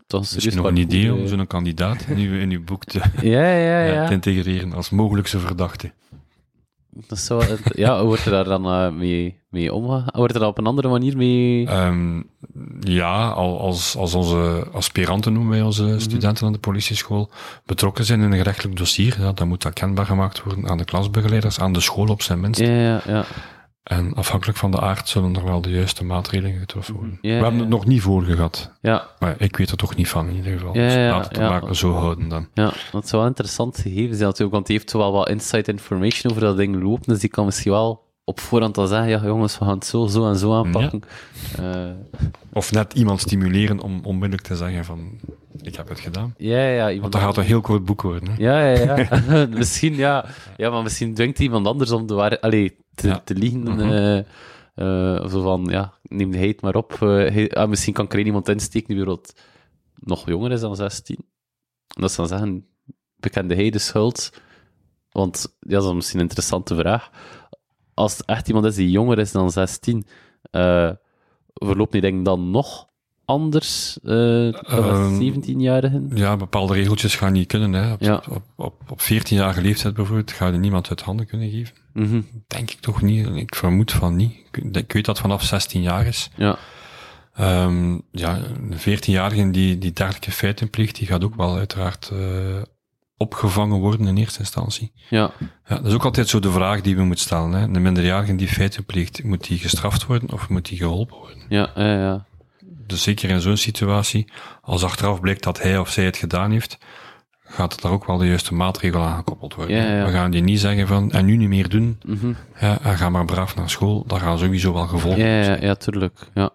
Dat is Misschien nog een idee om zo'n kandidaat in uw, in uw boek te, Ja, ja, ja, ja. te integreren als mogelijkse verdachte. Dat is zo, ja, hoe wordt er daar dan eh, mee, mee omgegaan? Wordt er daar op een andere manier mee... Ehm, ja, al- als, als onze aspiranten noemen wij onze studenten aan de politieschool betrokken zijn in een gerechtelijk dossier, ja, dan moet dat kenbaar gemaakt worden aan de klasbegeleiders, aan de school op zijn minst. Ja, ja, ja. En afhankelijk van de aard zullen er wel de juiste maatregelen getroffen worden. Ja, We hebben ja. het nog niet voor gehad. Ja, Maar ik weet er toch niet van in ieder geval. Ja, dus laten we het ja. maar zo houden dan. ja, dat zou wel interessant gegeven zijn natuurlijk, want die heeft zo wel wat inside information over dat ding lopen, dus die kan misschien wel op voorhand al zeggen, ja jongens, we gaan het zo, zo en zo aanpakken. Ja, Of net iemand stimuleren om onmiddellijk te zeggen van, ik heb het gedaan. ja, ja. Want dat gaat een heel kort boek worden. Hè? Ja, ja, ja. misschien, ja. Ja, maar misschien dwingt iemand anders om de waarheid... Allee, te, Ja. te liegen. Eh, zo van, ja, neem de heid maar op. eh, ah, misschien kan ik er iemand insteken die bijvoorbeeld nog jonger is dan 16. En dat ze dan zeggen, bekende hij de schuld? Want, ja, dat is misschien een interessante vraag. Als het echt iemand is die jonger is dan 16, eh verloopt die denk ik dan nog anders eh dan Ehm, 17-jarigen? Ja, bepaalde regeltjes gaan niet kunnen. Hè. Op, Ja. op, op, op 14-jarige leeftijd bijvoorbeeld ga je niemand uit handen kunnen geven. Mhm. Denk ik toch niet. Ik vermoed van niet. Ik, weet dat vanaf 16 jaar is. Ja, Ehm, ja, een 14-jarige die, die dergelijke feiten pleegt, die gaat ook wel uiteraard eh, opgevangen worden in eerste instantie. ja. Ja, dat is ook altijd zo de vraag die we moeten stellen. Hè. Een minderjarige die feiten pleegt, moet die gestraft worden of moet die geholpen worden? Ja, ja, ja. Dus zeker in zo'n situatie, als achteraf blijkt dat hij of zij het gedaan heeft, gaat er ook wel de juiste maatregel aan gekoppeld worden. Ja, ja, ja. We gaan die niet zeggen van, en nu niet meer doen, Mhm. ja, en ga maar braaf naar school, daar gaan sowieso wel gevolgen Ja, ja, zijn. ja, tuurlijk. Ja.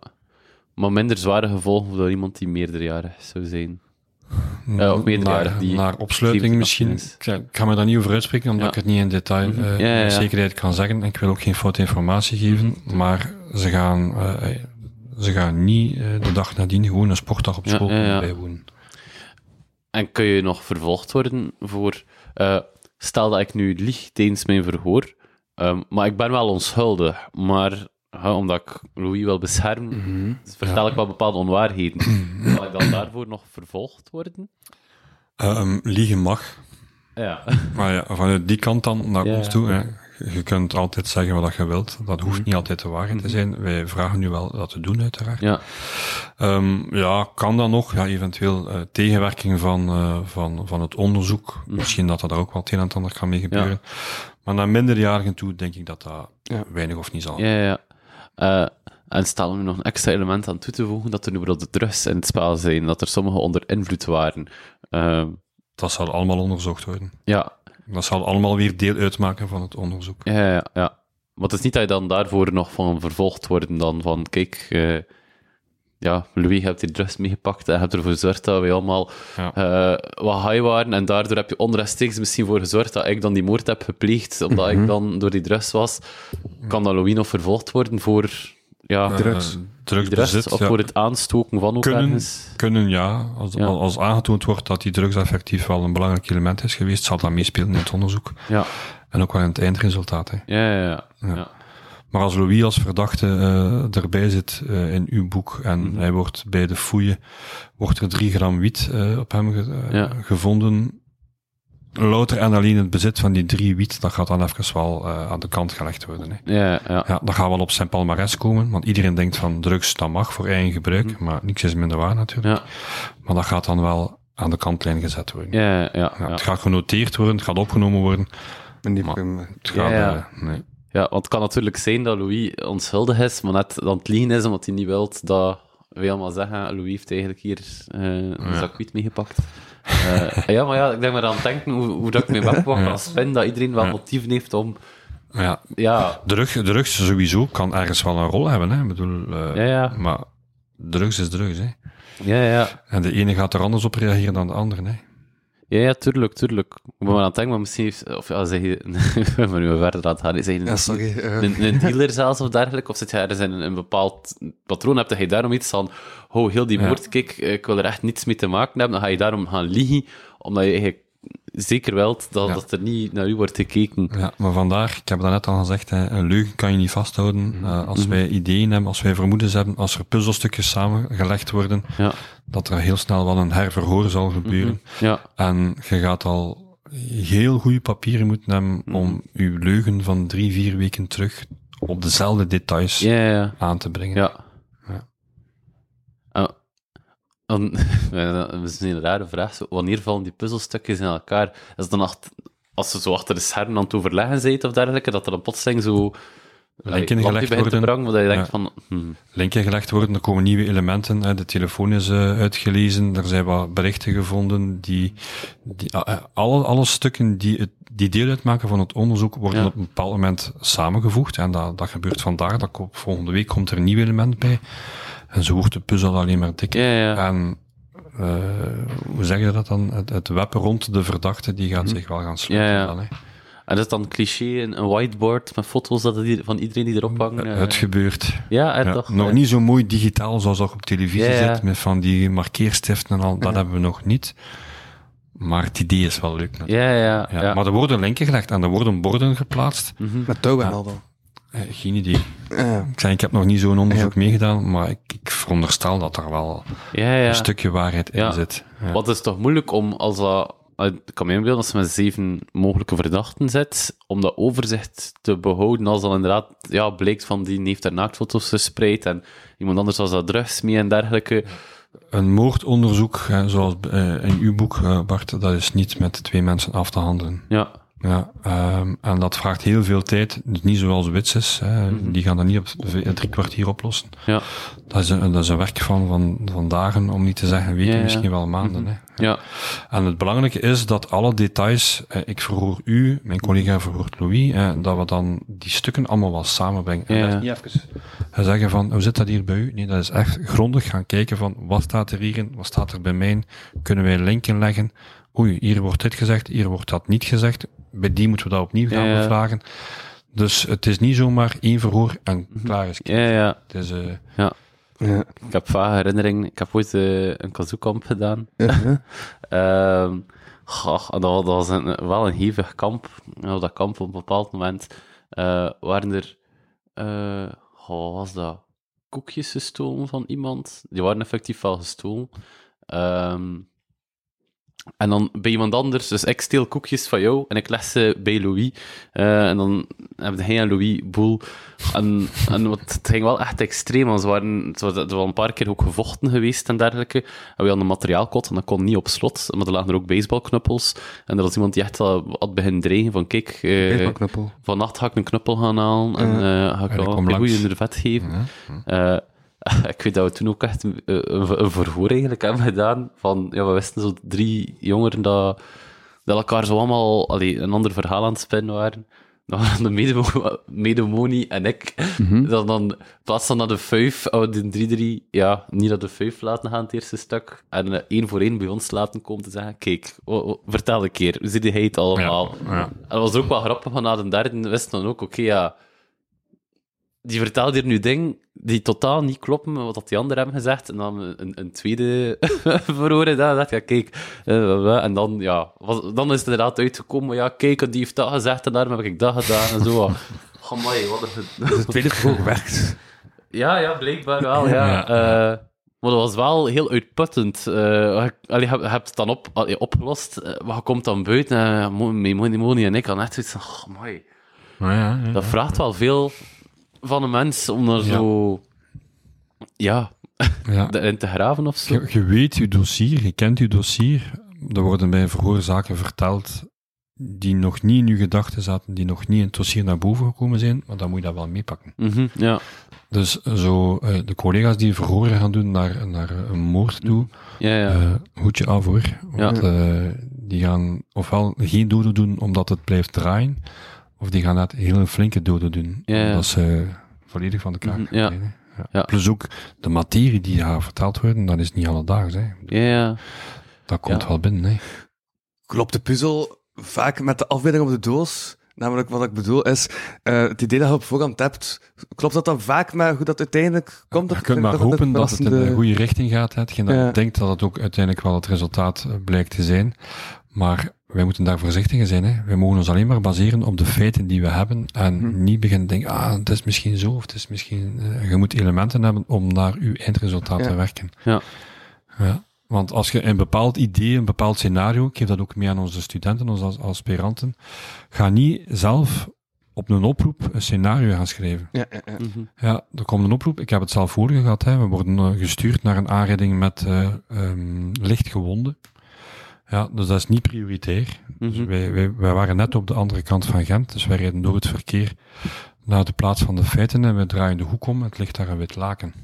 Maar minder zware gevolgen voor iemand die meerderjarig zou zijn. Ja, of meerderjarig, naar, die naar opsluiting 17 misschien. is. Ik, ga me daar niet over uitspreken, omdat ik het niet in detail Mhm. eh, met zekerheid kan zeggen. En ik wil ook geen foute informatie geven, Mhm. maar ze gaan, eh, ze gaan niet eh, de dag nadien gewoon een sportdag op school bijwonen. En kun je nog vervolgd worden voor... eh, stel dat ik nu lieg tijdens mijn verhoor, ehm, maar ik ben wel onschuldig, maar omdat ik Louis wil beschermen, Mhm. vertel ik wel bepaalde onwaarheden. Zal ik dan daarvoor nog vervolgd worden? Ehm, liegen mag, Ja. Maar ja, vanuit die kant dan naar Ja, ons toe. Hè. Je kunt altijd zeggen wat je wilt. Dat hoeft niet altijd de waarheid te zijn. Wij vragen nu wel dat te doen, uiteraard. Ja. Ehm, ja, kan dan nog? Ja, eventueel eh, tegenwerking van, eh, van, van het onderzoek. Misschien dat daar ook wel het een en het ander kan mee gebeuren. Maar naar minderjarigen toe denk ik dat dat Ja. weinig of niet zal. Ja, ja. Eh, en stel nu nog een extra element aan toe te voegen, dat er nu bijvoorbeeld drugs in het spel zijn, dat er sommige onder invloed waren. Ehm, Dat zal allemaal onderzocht worden. ja, Dat zal allemaal weer deel uitmaken van het onderzoek. ja, ja, ja. Maar het is niet dat je dan daarvoor nog van vervolgd wordt dan van, kijk, eh, ja, Louis, je hebt die drugs meegepakt en hebt ervoor gezorgd dat wij allemaal Ja. eh, wat high waren en daardoor heb je onrechtstreeks misschien voor gezorgd dat ik dan die moord heb gepleegd, omdat ik dan door die drugs was. Kan dan Louis nog vervolgd worden voor ja, Eh, Drugs. drugsbezit. drugs, of ja. voor het aanstoken van ook Kunnen, ergens? kunnen ja. Als, Ja. als aangetoond wordt dat die drugs effectief wel een belangrijk element is geweest, zal dat meespelen in het onderzoek. Ja, En ook wel in het eindresultaat. Hè. ja, ja. ja. Ja. ja. Maar als Louis als verdachte eh, erbij zit eh, in uw boek en Mhm. hij wordt bij de fouille, wordt er drie gram wiet eh, op hem ge- eh, Ja. gevonden. Louter en alleen het bezit van die drie wiet, dat gaat dan even wel eh, aan de kant gelegd worden. Hè. Ja, ja. Ja, dat gaat wel op zijn palmares komen, want iedereen denkt van drugs, dat mag voor eigen gebruik, maar niks is minder waar natuurlijk. Ja, Maar dat gaat dan wel aan de kantlijn gezet worden. ja, ja. Ja, ja. Het gaat genoteerd worden, het gaat opgenomen worden. En die Maar- hebben- Het gaat, Ja, ja. eh, nee. Ja, want het kan natuurlijk zijn dat Louis onschuldig is, maar net aan het liegen is omdat hij niet wil dat wij allemaal zeggen, Louis heeft eigenlijk hier eh, een Ja. zak wiet meegepakt. Eh, ja, maar ja, ik denk maar aan het denken hoe, hoe dat ik mijn Ja. kan spinnen, dat iedereen wel Ja. motieven heeft om... Ja, Ja, Drugs, drugs sowieso kan ergens wel een rol hebben, hè. Ik bedoel, eh, Ja, ja. maar drugs is drugs, hè. ja, ja. En de ene gaat er anders op reageren dan de andere, hè. Ja, ja, tuurlijk, tuurlijk. Ik ben maar aan het denken, maar misschien heeft... Of ja, zeg je... Ik ben maar nu verder aan het gaan. Zeg je Ja, sorry. eh, een, een dealer zelfs of dergelijke? Of zit je ergens in een, een bepaald patroon? Heb je daarom iets van, oh, heel die Ja. moord, kijk, ik wil er echt niets mee te maken hebben. Dan ga je daarom gaan liegen, omdat je eigenlijk zeker wilt dat, Ja. dat er niet naar u wordt gekeken. Ja, maar vandaar, ik heb dat net al gezegd, hè, een leugen kan je niet vasthouden. Mhm. Eh, als wij ideeën hebben, als wij vermoedens hebben, als er puzzelstukjes samengelegd worden, Ja. dat er heel snel wel een herverhoor zal gebeuren. Ja, En je gaat al heel goede papieren moeten hebben Mhm. om uw leugen van drie, vier weken terug op dezelfde details aan te brengen. Ja. Ah, en- dat is een rare vraag. Zo, wanneer vallen die puzzelstukjes in elkaar? Is dan als ze zo achter de schermen aan het overleggen zijn of dergelijke, dat er dan plotseling zo Linken gelegd worden. brangen, waar je denkt Ja. van... hmm, Linken gelegd worden, er komen nieuwe elementen. De telefoon is eh, uitgelezen, er zijn wat berichten gevonden. Die, die, ah, eh, alle, alle stukken die, het, die deel uitmaken van het onderzoek worden Ja. op een bepaald moment samengevoegd. En dat, dat gebeurt vandaag, dat volgende week komt er een nieuw element bij. En zo wordt de puzzel alleen maar dikker. Ja, ja. En eh, hoe zeg je dat dan? Het, het web rond de verdachte die gaat zich wel gaan sluiten. Mhm. Ja, ja. Dan, hè. En dat is dan cliché, een, whiteboard met foto's dat het van iedereen die erop hangt. eh. Het gebeurt. ja, Ja, toch? nog eh. niet zo mooi digitaal zoals dat op televisie Ja, ja. zit, met van die markeerstiften en al, dat hebben we nog niet. Maar het idee is wel leuk. natuurlijk. Ja, ja, Ja, ja. Maar er worden linken gelegd en er worden borden geplaatst. Met touw en al dan. Eh, geen idee. Ja. Ik, zei, ik heb nog niet zo'n onderzoek meegedaan, maar ik, ik veronderstel dat er wel ja, ja. een stukje waarheid Ja. in zit. Ja. Wat is toch moeilijk om als dat. eh, Ik kan me inbeelden als je met zeven mogelijke verdachten zit, om dat overzicht te behouden als dan inderdaad ja, blijkt van die heeft daar naaktfoto's verspreid en iemand anders was daar drugs mee en dergelijke. Een moordonderzoek, zoals eh, in uw boek, Bart, dat is niet met twee mensen af te handelen. Ja, Ja, ehm, en dat vraagt heel veel tijd. Dus niet zoals witsers, hè. die gaan dat niet op drie kwartier oplossen. ja, Dat is een, dat is een werk van, van, van dagen, om niet te zeggen weken, Ja, ja. misschien wel maanden. Hè. ja, En het belangrijke is dat alle details, eh, ik verhoor u, mijn collega verhoort Louis, eh, dat we dan die stukken allemaal wel samenbrengen. En Ja. dat is niet even zeggen van, hoe zit dat hier bij u? Nee, dat is echt grondig gaan kijken van, wat staat er hierin, wat staat er bij mij, kunnen wij linken leggen? Oei, hier wordt dit gezegd, hier wordt dat niet gezegd. Bij die moeten we dat opnieuw gaan Ja, ja. bevragen. Dus het is niet zomaar één verhoor en klaar is. ja, ja. Het is, eh, Ja. Ik heb vage herinneringen. Ik heb ooit eh, een kazookamp gedaan. Ja. Ehm goh, en dat, dat was een, wel een hevig kamp. Op dat kamp op een bepaald moment eh, waren er, eh goh, wat was dat? Koekjes gestolen van iemand. Die waren effectief wel gestolen. Ehm, en dan bij iemand anders, dus ik steel koekjes van jou en ik leg ze bij Louis. Eh, en dan hebben hij en Louis boel. En, en wat, het ging wel echt extreem, want ze waren, het was, er was een paar keer ook gevochten geweest en dergelijke. En we hadden een materiaalkot en dat kon niet op slot, maar er lagen er ook baseballknuppels. En er was iemand die echt al had beginnen dreigen van, kijk, eh, Baseballknuppel. vannacht ga ik een knuppel gaan halen en eh, ga ik kom een goede in de vet geven. ik weet dat we toen ook echt een, een, een verhoor eigenlijk hebben gedaan. Van, ja, we wisten zo drie jongeren dat, dat elkaar zo allemaal allee, een ander verhaal aan het spinnen waren. Dan waren de medemo- medemoni en ik. Dat dan, in plaats van naar de vijf, oude de 3-3, ja, niet naar de vijf laten gaan, het eerste stuk. En eh, één voor één bij ons laten komen te zeggen: Kijk, oh, oh, vertel een keer, hoe zit hij het allemaal? Ja, ja. En dat was ook wel grappig, want na de derde wisten dan ook: Oké, ja die vertelt hier nu dingen die totaal niet kloppen met wat dat die anderen hebben gezegd. En dan een, een tweede verhoren. Dan dacht ik, ja, kijk. eh, en dan, ja, was, dan is het inderdaad uitgekomen. Ja, kijk, die heeft dat gezegd en daarom heb ik dat gedaan. En zo. Amai, wat een... Het tweede verhoor werkt. Ja, ja, blijkbaar wel, ja. Ja. Eh, maar dat was wel heel uitputtend. Eh, je, allee, je hebt het dan op, allee, opgelost, eh, maar je komt dan buiten en uh, Moni Moni en ik hadden echt zoiets van, oh, ja, ja. Dat vraagt wel veel van een mens om daar Ja. zo... Ja, ja. erin te graven of zo. Je, je weet je dossier, je kent je dossier. Er worden bij verhoorzaken verteld die nog niet in je gedachten zaten, die nog niet in het dossier naar boven gekomen zijn, maar dan moet je dat wel meepakken. Mhm, ja, Dus zo, eh, de collega's die verhoren gaan doen naar, naar een moord toe, ja, ja. eh, hoed je af hoor. Want eh, die gaan ofwel geen doden doen omdat het blijft draaien, of die gaan net hele flinke doden doen, Ja, ja. omdat ze volledig van de kaart Mhm, gaan ja. Ja. Ja. Plus ook de materie die daar verteld wordt, dat is niet alledaags. Hè. ja, ja. Dat komt Ja. wel binnen. Hè. Klopt de puzzel vaak met de afbeelding op de doos? Namelijk, wat ik bedoel is, eh, het idee dat je op voorhand hebt, klopt dat dan vaak met hoe dat uiteindelijk komt? Je kunt maar het hopen dat het in de goede richting gaat. hè. Hetgeen dat Ja. ik denk dat het ook uiteindelijk wel het resultaat eh, blijkt te zijn. Maar wij moeten daar voorzichtig in zijn. Hè. Wij mogen ons alleen maar baseren op de feiten die we hebben. En Mhm. niet beginnen te denken, ah, het is misschien zo, of het is misschien... eh, je moet elementen hebben om naar uw eindresultaat Ja. te werken. Ja. Ja. Want als je een bepaald idee, een bepaald scenario, ik geef dat ook mee aan onze studenten, onze as- aspiranten, ga niet zelf op een oproep een scenario gaan schrijven. Ja, ja, ja. Mhm. Ja, er komt een oproep. Ik heb het zelf vorige gehad. Hè. We worden eh, gestuurd naar een aanrijding met eh ehm, lichtgewonden. Ja, dus dat is niet prioritair. Dus Mhm. wij, wij, wij waren net op de andere kant van Gent, dus wij rijden door het verkeer naar de plaats van de feiten en we draaien de hoek om. Het ligt daar een wit laken.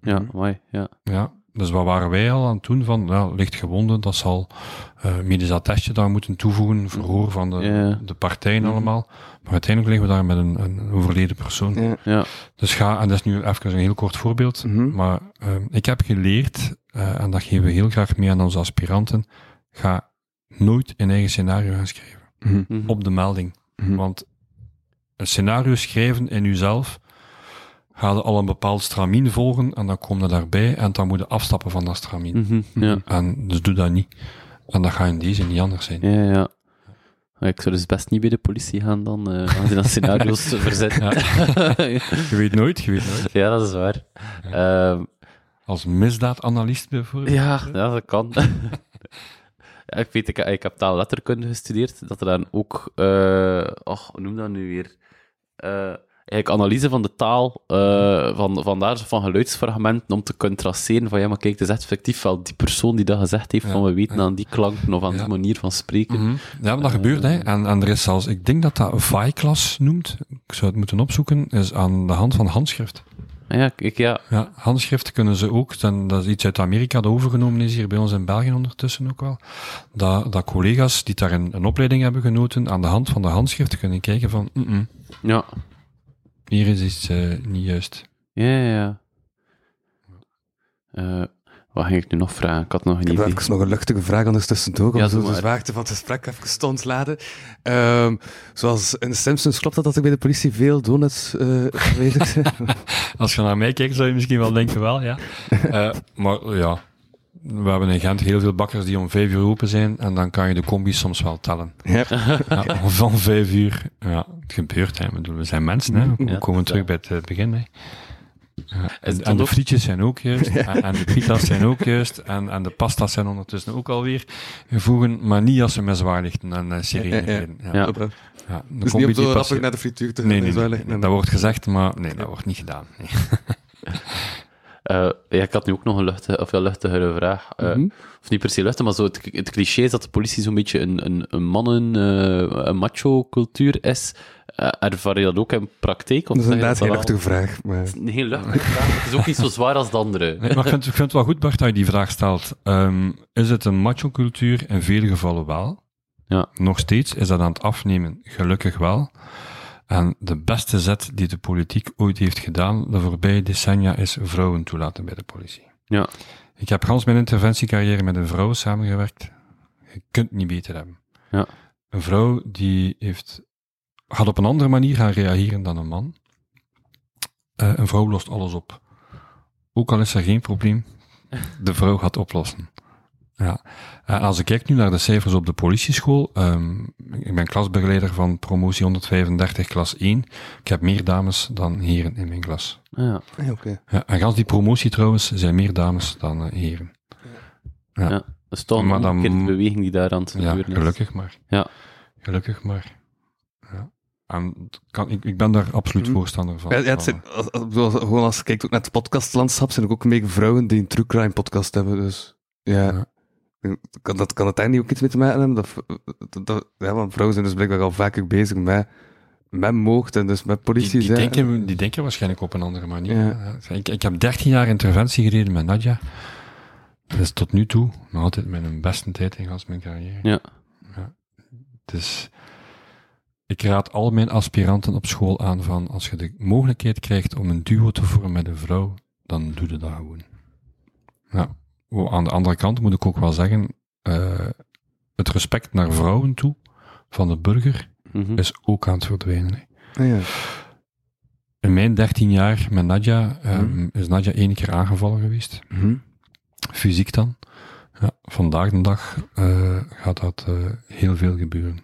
Ja, mooi. Ja. Ja, dus wat waren wij al aan het doen? Van, nou, licht gewonden, dat zal eh medisch attestje daar moeten toevoegen, verhoor van de, Ja. de partijen Mhm. allemaal. Maar uiteindelijk liggen we daar met een, een overleden persoon. Ja. Ja. Dus ga, en dat is nu even een heel kort voorbeeld, Mhm. maar ehm, ik heb geleerd, eh, en dat geven we heel graag mee aan onze aspiranten, ga nooit een eigen scenario gaan schrijven. Mhm. Mhm. Op de melding. Mhm. Want een scenario schrijven in uzelf, ga je al een bepaald stramien volgen, en dan kom je daarbij, en dan moet je afstappen van dat stramien. Ja. En dus doe dat niet. En dat gaat in deze niet anders zijn. Ja, ja. Ik zou dus best niet bij de politie gaan dan, eh als je dan scenario's verzet. Ja. Je weet nooit, je weet nooit. ja, dat is waar. Ehm, Als misdaadanalist bijvoorbeeld. ja, ja, dat kan. ik weet, ik, ik heb taalletterkunde gestudeerd, dat er dan ook, eh och, hoe noem dat nu weer? Eh, eigenlijk analyse van de taal, eh, van, vandaar zo van geluidsfragmenten, om te kunnen traceren van, ja, maar kijk, het is echt effectief wel die persoon die dat gezegd heeft, Ja, van we weten ja. aan die klanken of aan Ja. die manier van spreken. Mhm. Ja, maar dat gebeurt, hè. En, en er is zelfs, ik denk dat dat VI-klas noemt. Ik zou het moeten opzoeken. Is aan de hand van handschrift. Ja, ik, ja, Ja, handschrift kunnen ze ook. Dan, dat is iets uit Amerika dat overgenomen is, hier bij ons in België ondertussen ook wel. Dat, dat collega's die daar een, een opleiding hebben genoten, aan de hand van de handschrift kunnen kijken van, ja, hier is iets eh, niet juist. ja, ja. ja. Eh, wat ging ik nu nog vragen? Ik had nog een Ik heb idee. even nog een luchtige vraag anders tussendoor, om Ja, zo de zwaarte van het gesprek even te ontladen. Ehm, zoals in de Simpsons, klopt dat dat er bij de politie veel donuts eh aanwezig zijn? Als je naar mij kijkt, zou je misschien wel denken wel, ja. Eh, maar ja, we hebben in Gent heel veel bakkers die om vijf uur open zijn en dan kan je de combi soms wel tellen. ja. Ja, van vijf uur, ja, het gebeurt, hè. Ik bedoel, we zijn mensen, hè. We Ja, komen terug bij het eh, begin, hè. Ja, en, de ook- frietjes zijn ook juist, en, en de pita's zijn ook juist, en, en de pasta's zijn ondertussen ook alweer gevoegen, maar niet als ze met zwaarlichten en uh, sirene Ja, ja, ja. rijden. Ja. Ja. Ja, de Dus niet om zo rappig naar de frituur te Nee, dat wordt gezegd, maar nee, dat wordt niet gedaan. Nee. Eh, ja, ik had nu ook nog een luchtige, of ja, luchtigere vraag. Eh, Mhm. Of niet per se luchtig, maar zo het, het cliché is dat de politie zo'n beetje een, een, een mannen, eh, een macho-cultuur is. Eh, ervaar je dat ook in praktijk? Dat is inderdaad geen wel? luchtige vraag. Maar... Het is een heel luchtige vraag. Het is ook niet zo zwaar als de andere. Nee, maar ik vind, ik vind het wel goed, Bart, dat je die vraag stelt. Ehm, is het een macho-cultuur? In vele gevallen wel. Ja. Nog steeds is dat aan het afnemen, gelukkig wel. En de beste zet die de politiek ooit heeft gedaan de voorbije decennia is vrouwen toelaten bij de politie. Ja. Ik heb gans mijn interventiecarrière met een vrouw samengewerkt. Je kunt niet beter hebben. Ja. Een vrouw die heeft, gaat op een andere manier gaan reageren dan een man. Eh, een vrouw lost alles op. Ook al is er geen probleem, de vrouw gaat oplossen. Ja. En als ik kijk nu naar de cijfers op de politieschool, ehm, ik ben klasbegeleider van promotie 135 klas 1. Ik heb meer dames dan heren in mijn klas. Ja. Ja, oké. Ja, en gans die promotie trouwens zijn meer dames dan eh, heren. Ja. Ja. Dat is toch een dan- beweging die daar aan het Ja, gebeuren is. gelukkig maar. Ja. Gelukkig maar. Ja. En kan, ik, ik ben daar absoluut Mhm. voorstander van. Ja, ja, het zijn, als, als, als- gewoon als je kijkt ook naar het podcastlandschap, zijn er ook een beetje vrouwen die een true crime podcast hebben. Dus ja, Ja. Kan, dat, kan het daar niet ook iets mee te maken hebben? Dat, dat, dat- ja, want vrouwen zijn dus blijkbaar al vaker bezig met, met moord en dus met politie. die, denken, die denken waarschijnlijk op een andere manier. Ja. Ja. Ik, ik heb 13 jaar interventie gereden met Nadja. Dat is tot nu toe nog altijd mijn beste tijd in mijn carrière. Ja. Dus ik raad al mijn aspiranten op school aan van als je de mogelijkheid krijgt om een duo te vormen met een vrouw, dan doe je dat gewoon. Ja. Oh, Aan de andere kant moet ik ook wel zeggen, eh, het respect naar vrouwen toe van de burger Mhm. is ook aan het verdwijnen. Ah, ja. In mijn 13 jaar met Nadja ehm, Mhm. is Nadja één keer aangevallen geweest. Mhm. Fysiek dan. Ja, vandaag de dag eh, gaat dat eh, heel veel gebeuren.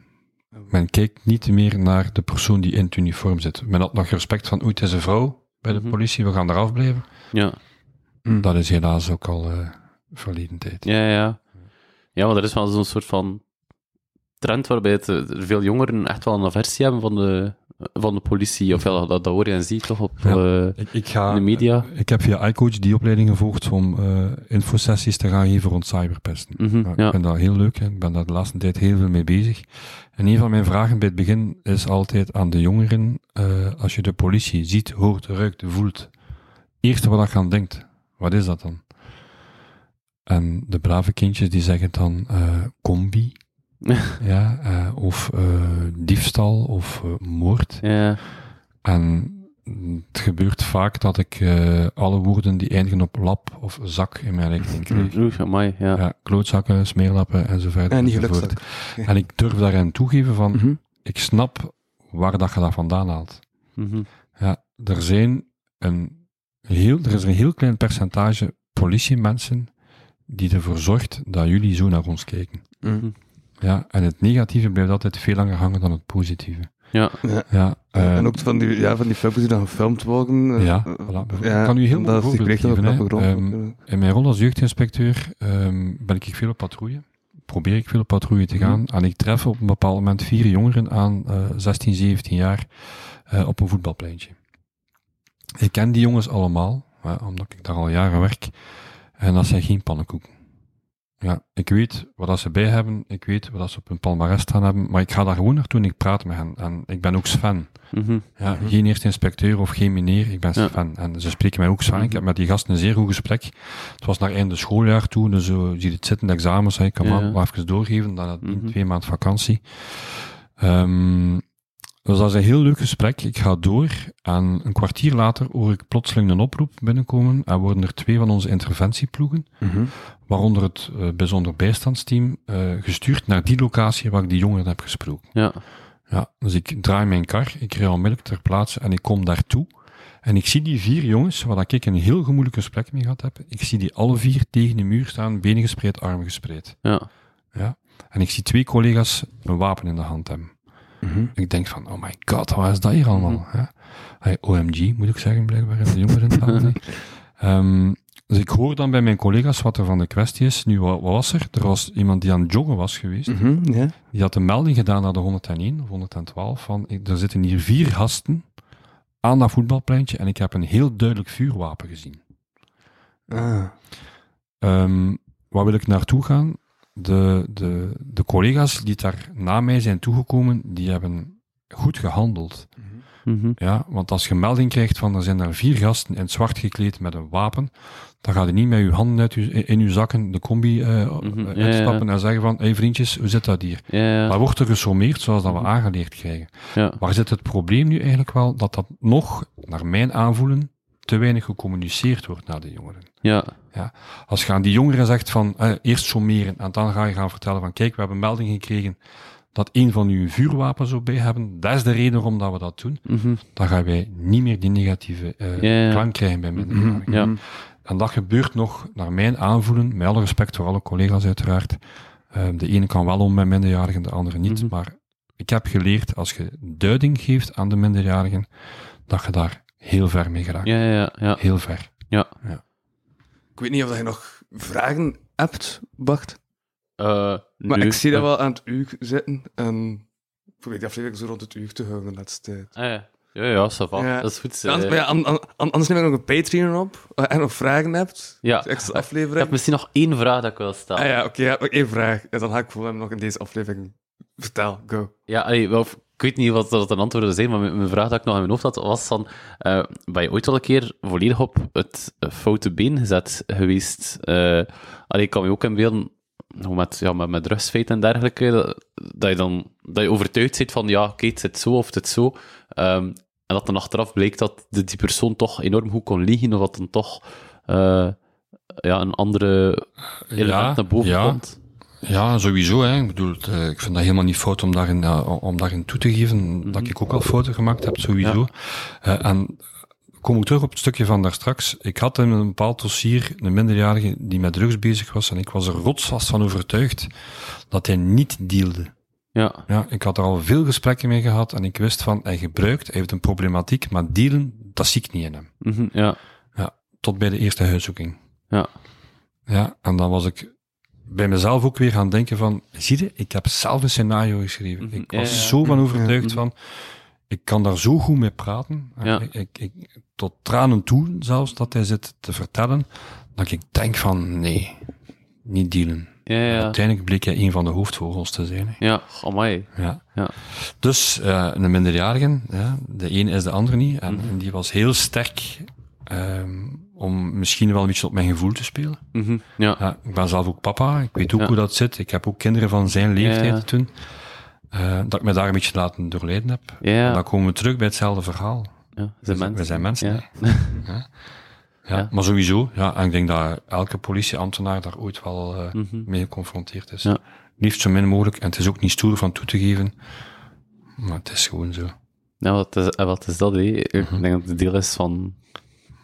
Men kijkt niet meer naar de persoon die in het uniform zit. Men had nog respect van, oei, het is een vrouw bij de Mhm. politie, we gaan eraf blijven. Ja. Mhm. Dat is helaas ook al eh, verleden tijd. Ja, ja. Ja, maar er is wel zo'n soort van trend waarbij het, eh, er veel jongeren echt wel een aversie hebben van de, van de politie. Of ja, dat, dat hoor je en ziet toch op Ja. eh, Ik, ik, ga, in de media. ik heb via iCoach die opleiding gevolgd om eh infosessies te gaan geven rond cyberpesten. Mhm, ja. Ik vind dat heel leuk. Hè. Ik ben daar de laatste tijd heel veel mee bezig. En een van mijn vragen bij het begin is altijd aan de jongeren, eh, als je de politie ziet, hoort, ruikt, voelt, eerste wat je aan denkt, wat is dat dan? En de brave kindjes die zeggen dan eh, combi, ja, eh, of eh, diefstal, of eh, moord. ja. En het gebeurt vaak dat ik eh, alle woorden die eindigen op lap of zak in mijn rekening krijg. Oeh, amai, ja. Ja, klootzakken, smeerlappen en zo verder. En enzovoort. En ik durf daarin toegeven van, Mhm. ik snap waar dat je dat vandaan haalt. Mhm. Ja, er zijn een heel, er is een heel klein percentage politiemensen die ervoor zorgt dat jullie zo naar ons kijken. Mhm. Ja, en het negatieve blijft altijd veel langer hangen dan het positieve. Ja. Ja. Ja, eh, en ook van die, ja, van die filmpjes die dan gefilmd worden. eh, Ja, eh, voilà. Ik kan u heel mooi die voorbeeld geven. Ehm, In mijn rol als jeugdinspecteur ehm, ben ik veel op patrouille. Probeer ik veel op patrouille te gaan. En ik tref op een bepaald moment vier jongeren aan, eh 16, 17 jaar, eh, op een voetbalpleintje. Ik ken die jongens allemaal, omdat ik daar al jaren werk. En dat zijn geen pannenkoeken. Ja, ik weet wat ze bij hebben, ik weet wat ze op hun palmarès staan hebben, maar ik ga daar gewoon naartoe en ik praat met hen. En ik ben ook Sven. Mhm. Ja, geen eerste inspecteur of geen meneer, ik ben Ja. Sven. En ze spreken mij ook Sven. Ik heb met die gasten een zeer goed gesprek. Het was naar einde schooljaar toe, dus zo zie je het zitten, de examens, ik kan Ja, maar even doorgeven, dan had ik Mhm. twee maanden vakantie. Ehm, dus dat is een heel leuk gesprek. Ik ga door en een kwartier later hoor ik plotseling een oproep binnenkomen en worden er twee van onze interventieploegen, Mhm. waaronder het eh, bijzonder bijstandsteam, eh, gestuurd naar die locatie waar ik die jongeren heb gesproken. Ja. Ja, dus ik draai mijn kar, ik rij onmiddellijk ter plaatse en ik kom daartoe. En ik zie die vier jongens, waar ik een heel gemoeilijk gesprek mee gehad heb, ik zie die alle vier tegen de muur staan, benen gespreid, armen gespreid. Ja. Ja. En ik zie twee collega's een wapen in de hand hebben. Mhm. Ik denk van, oh my god, wat is dat hier allemaal? hè? Hey, OMG, moet ik zeggen, blijkbaar de jongerentaal. Ehm, dus ik hoor dan bij mijn collega's wat er van de kwestie is. Nu, wat, wat was er? Er was iemand die aan het joggen was geweest. Mhm. Die had een melding gedaan naar de 101 of 112 van er zitten hier vier gasten aan dat voetbalpleintje en ik heb een heel duidelijk vuurwapen gezien. Ah. Ehm, waar wil ik naartoe gaan? De, de, de collega's die daar na mij zijn toegekomen, die hebben goed gehandeld. Mhm. Ja, want als je melding krijgt van er zijn daar vier gasten in het zwart gekleed met een wapen, dan ga je niet met je handen uit je, in je zakken de combi Mhm, ja, ja, uitstappen en zeggen van, hé hey vriendjes, hoe zit dat hier? Ja. Maar wordt er gesommeerd zoals dat we aangeleerd krijgen. Waar zit het probleem nu eigenlijk wel? Dat dat nog, naar mijn aanvoelen, te weinig gecommuniceerd wordt naar de jongeren. Ja. Als je aan die jongeren zegt van, eh, eerst sommeren en dan ga je gaan vertellen van, kijk, we hebben melding gekregen dat een van u een vuurwapen zou bij hebben, dat is de reden waarom dat we dat doen, Mhm. dan gaan wij niet meer die negatieve eh, klank krijgen bij minderjarigen. Ja. En dat gebeurt nog, naar mijn aanvoelen, met alle respect voor alle collega's uiteraard. Eh, de ene kan wel om met minderjarigen, de andere niet. Mhm. Maar ik heb geleerd, als je duiding geeft aan de minderjarigen, dat je daar heel ver mee geraakt. Ja, ja, ja. Heel ver. Ja. Ik weet niet of je nog vragen hebt, Bart. Eh, Maar nu- ik zie dat eh, wel aan het uur zitten. En ik probeer die aflevering zo rond het uur te houden de laatste tijd. Ah, ja, ja, ja, ça. Ja. Dat is goed. Ja, anders, eh. ja, an- an- an- anders neem ik nog een Patreon op. en nog vragen hebt. Ja. Extra Ik heb aflevering. misschien nog één vraag dat ik wil stellen. Ah ja, oké, maar één vraag. En dan ga ik voor hem nog in deze aflevering. Vertel, go. Ja, allee, wel, ik weet niet wat dat een antwoord zijn, maar mijn vraag dat ik nog in mijn hoofd had, was dan, eh ben je ooit wel een keer volledig op het foute been gezet geweest? Eh allee, ik kan me ook inbeelden, hoe met, ja, met, met en dergelijke, dat, dat je dan dat je overtuigd zit van, ja, oké, het zit zo of het zo. Ehm, en dat dan achteraf bleek dat de, die persoon toch enorm goed kon liegen, of dat dan toch eh, ja, een andere element Ja, naar boven ja. komt. Ja, sowieso. Hè. Ik bedoel, eh, ik vind dat helemaal niet fout om daarin, eh, om daarin toe te geven dat ik ook al fouten gemaakt heb, sowieso. Eh, en kom ik terug op het stukje van daar straks. Ik had in een bepaald dossier een minderjarige die met drugs bezig was en ik was er rotsvast van overtuigd dat hij niet dealde. Ja, Ja, ik had er al veel gesprekken mee gehad en ik wist van, hij gebruikt, hij heeft een problematiek, maar dealen, dat zie ik niet in hem. mhm, ja, Ja, tot bij de eerste huiszoeking. ja. Ja, en dan was ik bij mezelf ook weer gaan denken van, zie je, ik heb zelf een scenario geschreven. Mhm, Ik ja, was ja. zo van overtuigd Mhm. van, ik kan daar zo goed mee praten. Ja. Ik, ik, ik- tot tranen toe zelfs, dat hij zit te vertellen, dat ik denk van, nee, niet dealen. Ja, ja. Uiteindelijk bleek hij een van de hoofdvogels te zijn. Ja, amai. Ja. Ja. Dus eh, een minderjarige, ja, de een is de andere niet. En, Mhm. en die was heel sterk ehm, om misschien wel een beetje op mijn gevoel te spelen. Mhm. Ja. Ja, ik ben zelf ook papa, ik weet ook Ja. hoe dat zit. Ik heb ook kinderen van zijn leeftijd Ja. toen. eh, dat ik me daar een beetje laten doorleiden heb. En dan komen we terug bij hetzelfde verhaal. ja. Zijn We zijn mensen. Ja. Maar sowieso, ja, en ik denk dat elke politieambtenaar daar ooit wel eh, Mhm. mee geconfronteerd is. Liefst zo min mogelijk. En het is ook niet stoer van toe te geven. Maar het is gewoon zo. Ja, wat is, eh, wat is dat? Ik Mhm. denk dat het deel is van,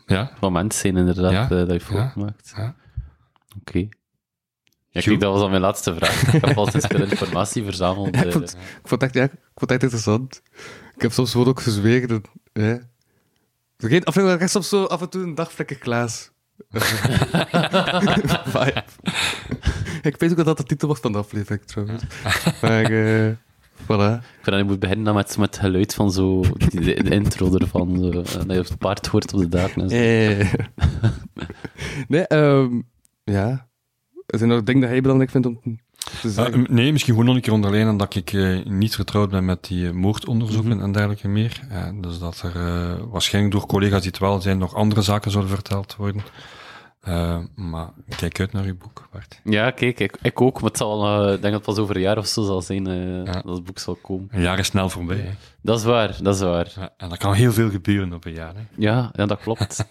Ja, van mensen zijn, inderdaad, Ja. eh, dat je Ja. voortmaakt. Ja. Oké. Ja, Goed. kijk, dat was al mijn laatste vraag. Ik heb al sinds veel informatie verzameld. Ja, ik, eh. vond, ik, vond echt, ja, ik vond het echt interessant. Ik heb soms gewoon ook gezwegen. Dat, hè. Geen aflevering, ik heb soms zo af en toe een dagvlekken Klaas. Vibe. ik weet ook dat dat de titel was van de aflevering, trouwens. Maar, eh voilà. Ik vind dat je moet beginnen dan met, met het geluid van zo, de, de- de intro ervan, zo, eh, dat je het paard hoort op de daken en zo. Eh. nee, ehm ja. Er zijn nog dingen dat jij belangrijk vindt om te Uh, zeggen. nee, misschien gewoon nog een keer onderlijnen dat ik eh, niet vertrouwd ben met die eh, moordonderzoeken Mhm. en dergelijke meer. Dus dat er waarschijnlijk door collega's die het wel zijn nog andere zaken zullen verteld worden. Eh, maar kijk uit naar uw boek, Bart. Ja, kijk, ik, ik ook, maar het zal, eh, ik denk dat het pas over een jaar of zo zal zijn eh, Ja. dat het boek zal komen. Een jaar is snel voorbij. Hè. Dat is waar, dat is waar. Ja, en er kan heel veel gebeuren op een jaar. Hè. Ja, ja dat klopt.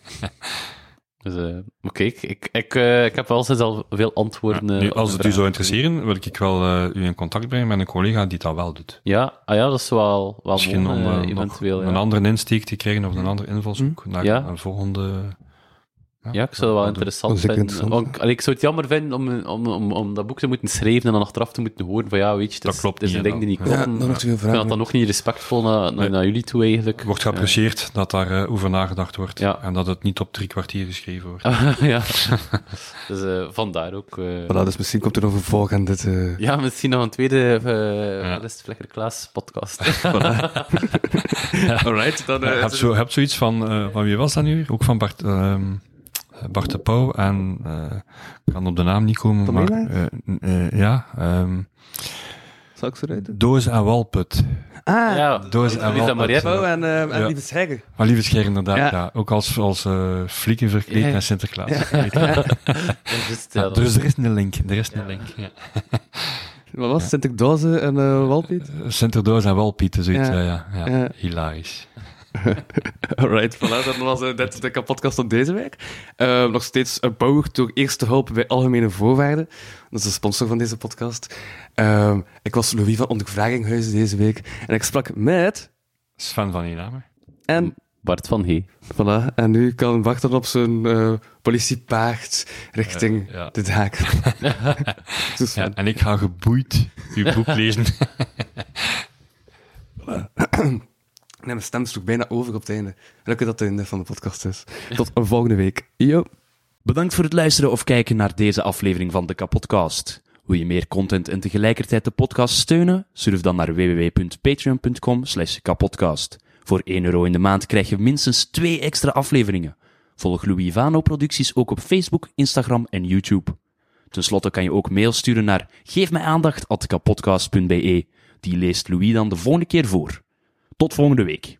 dus, maar kijk, ik, ik, ik heb wel sinds al veel antwoorden. Nu, als het u zou interesseren, wil ik wel u in contact brengen met een collega die dat wel doet. Ja, ah ja, dat is wel, wel Misschien mooi, om eventueel. een andere insteek te krijgen of een andere invalshoek naar Ja. een volgende... Ja, ik zou het wel interessant Dat vinden. interessant. Want, allee, ik zou het jammer vinden om, om, om, om dat boek te moeten schrijven en dan achteraf te moeten horen van ja, weet je, het Dat is, klopt het is een niet, ding die niet ja. klopt. ja, dan Ik vind dat dan nog niet respectvol naar, naar, Nee. naar jullie toe eigenlijk. wordt geapprecieerd dat daar eh, over nagedacht wordt. Ja. En dat het niet op drie kwartier geschreven wordt. Ja. dus eh, vandaar ook. eh, Voilà, dus misschien komt er nog een vervolg aan dit. eh, Ja, misschien nog een tweede uh. Vlekker Klaas podcast. Alright, dan... Je hebt, zo, zoiets van, eh, van wie was dat nu? Ook van Bart, ehm, Bart de Pauw en, eh, ik kan op de naam niet komen, Van maar, eh, eh, ja, ehm, Zal ik zo rijden? Doos en Walput. Ah, ja, Doos en Lisa Walput. Oh, en, eh en Ja. Lieve Schijger. Maar lieve Scher, inderdaad, Ja. ja. Ook als, als eh flieken verkleed Ja. naar Sinterklaas. Dus er is een link, er is een link. Ja. Wat was het? Sinterdozen en eh Walpiet? Sinterdoos en Walpiet, zoiets, Ja. ja, ja, ja. Ja. Hilarisch. Alright, voilà, dat was uh, dit de kapotkast van deze week. Eh, nog steeds uh, bouwig door eerste hulp bij Algemene Voorwaarden. Dat is de sponsor van deze podcast. Ehm, ik was Louis van Ondervraginghuizen deze week en ik sprak met... Sven van Inamer. En, Bart van Hey. voilà, en nu kan Bart dan op zijn eh, politiepaard richting Eh, ja. de dus, Ja, en ik ga geboeid uw boek lezen. Nee, mijn stem sloeg bijna over op het einde. Gelukkig dat het einde van de podcast is. Tot volgende week. Yo. Bedankt voor het luisteren of kijken naar deze aflevering van de Kapodcast. Wil je meer content en tegelijkertijd de podcast steunen? Surf dan naar www.patreon.com slash kapodcast. Voor 1 euro in de maand krijg je minstens 2 extra afleveringen. Volg Louis Vano producties ook op Facebook, Instagram en YouTube. Ten slotte kan je ook mail sturen naar geefmijaandacht.kapodcast.be. Die leest Louis dan de volgende keer voor. Tot volgende week.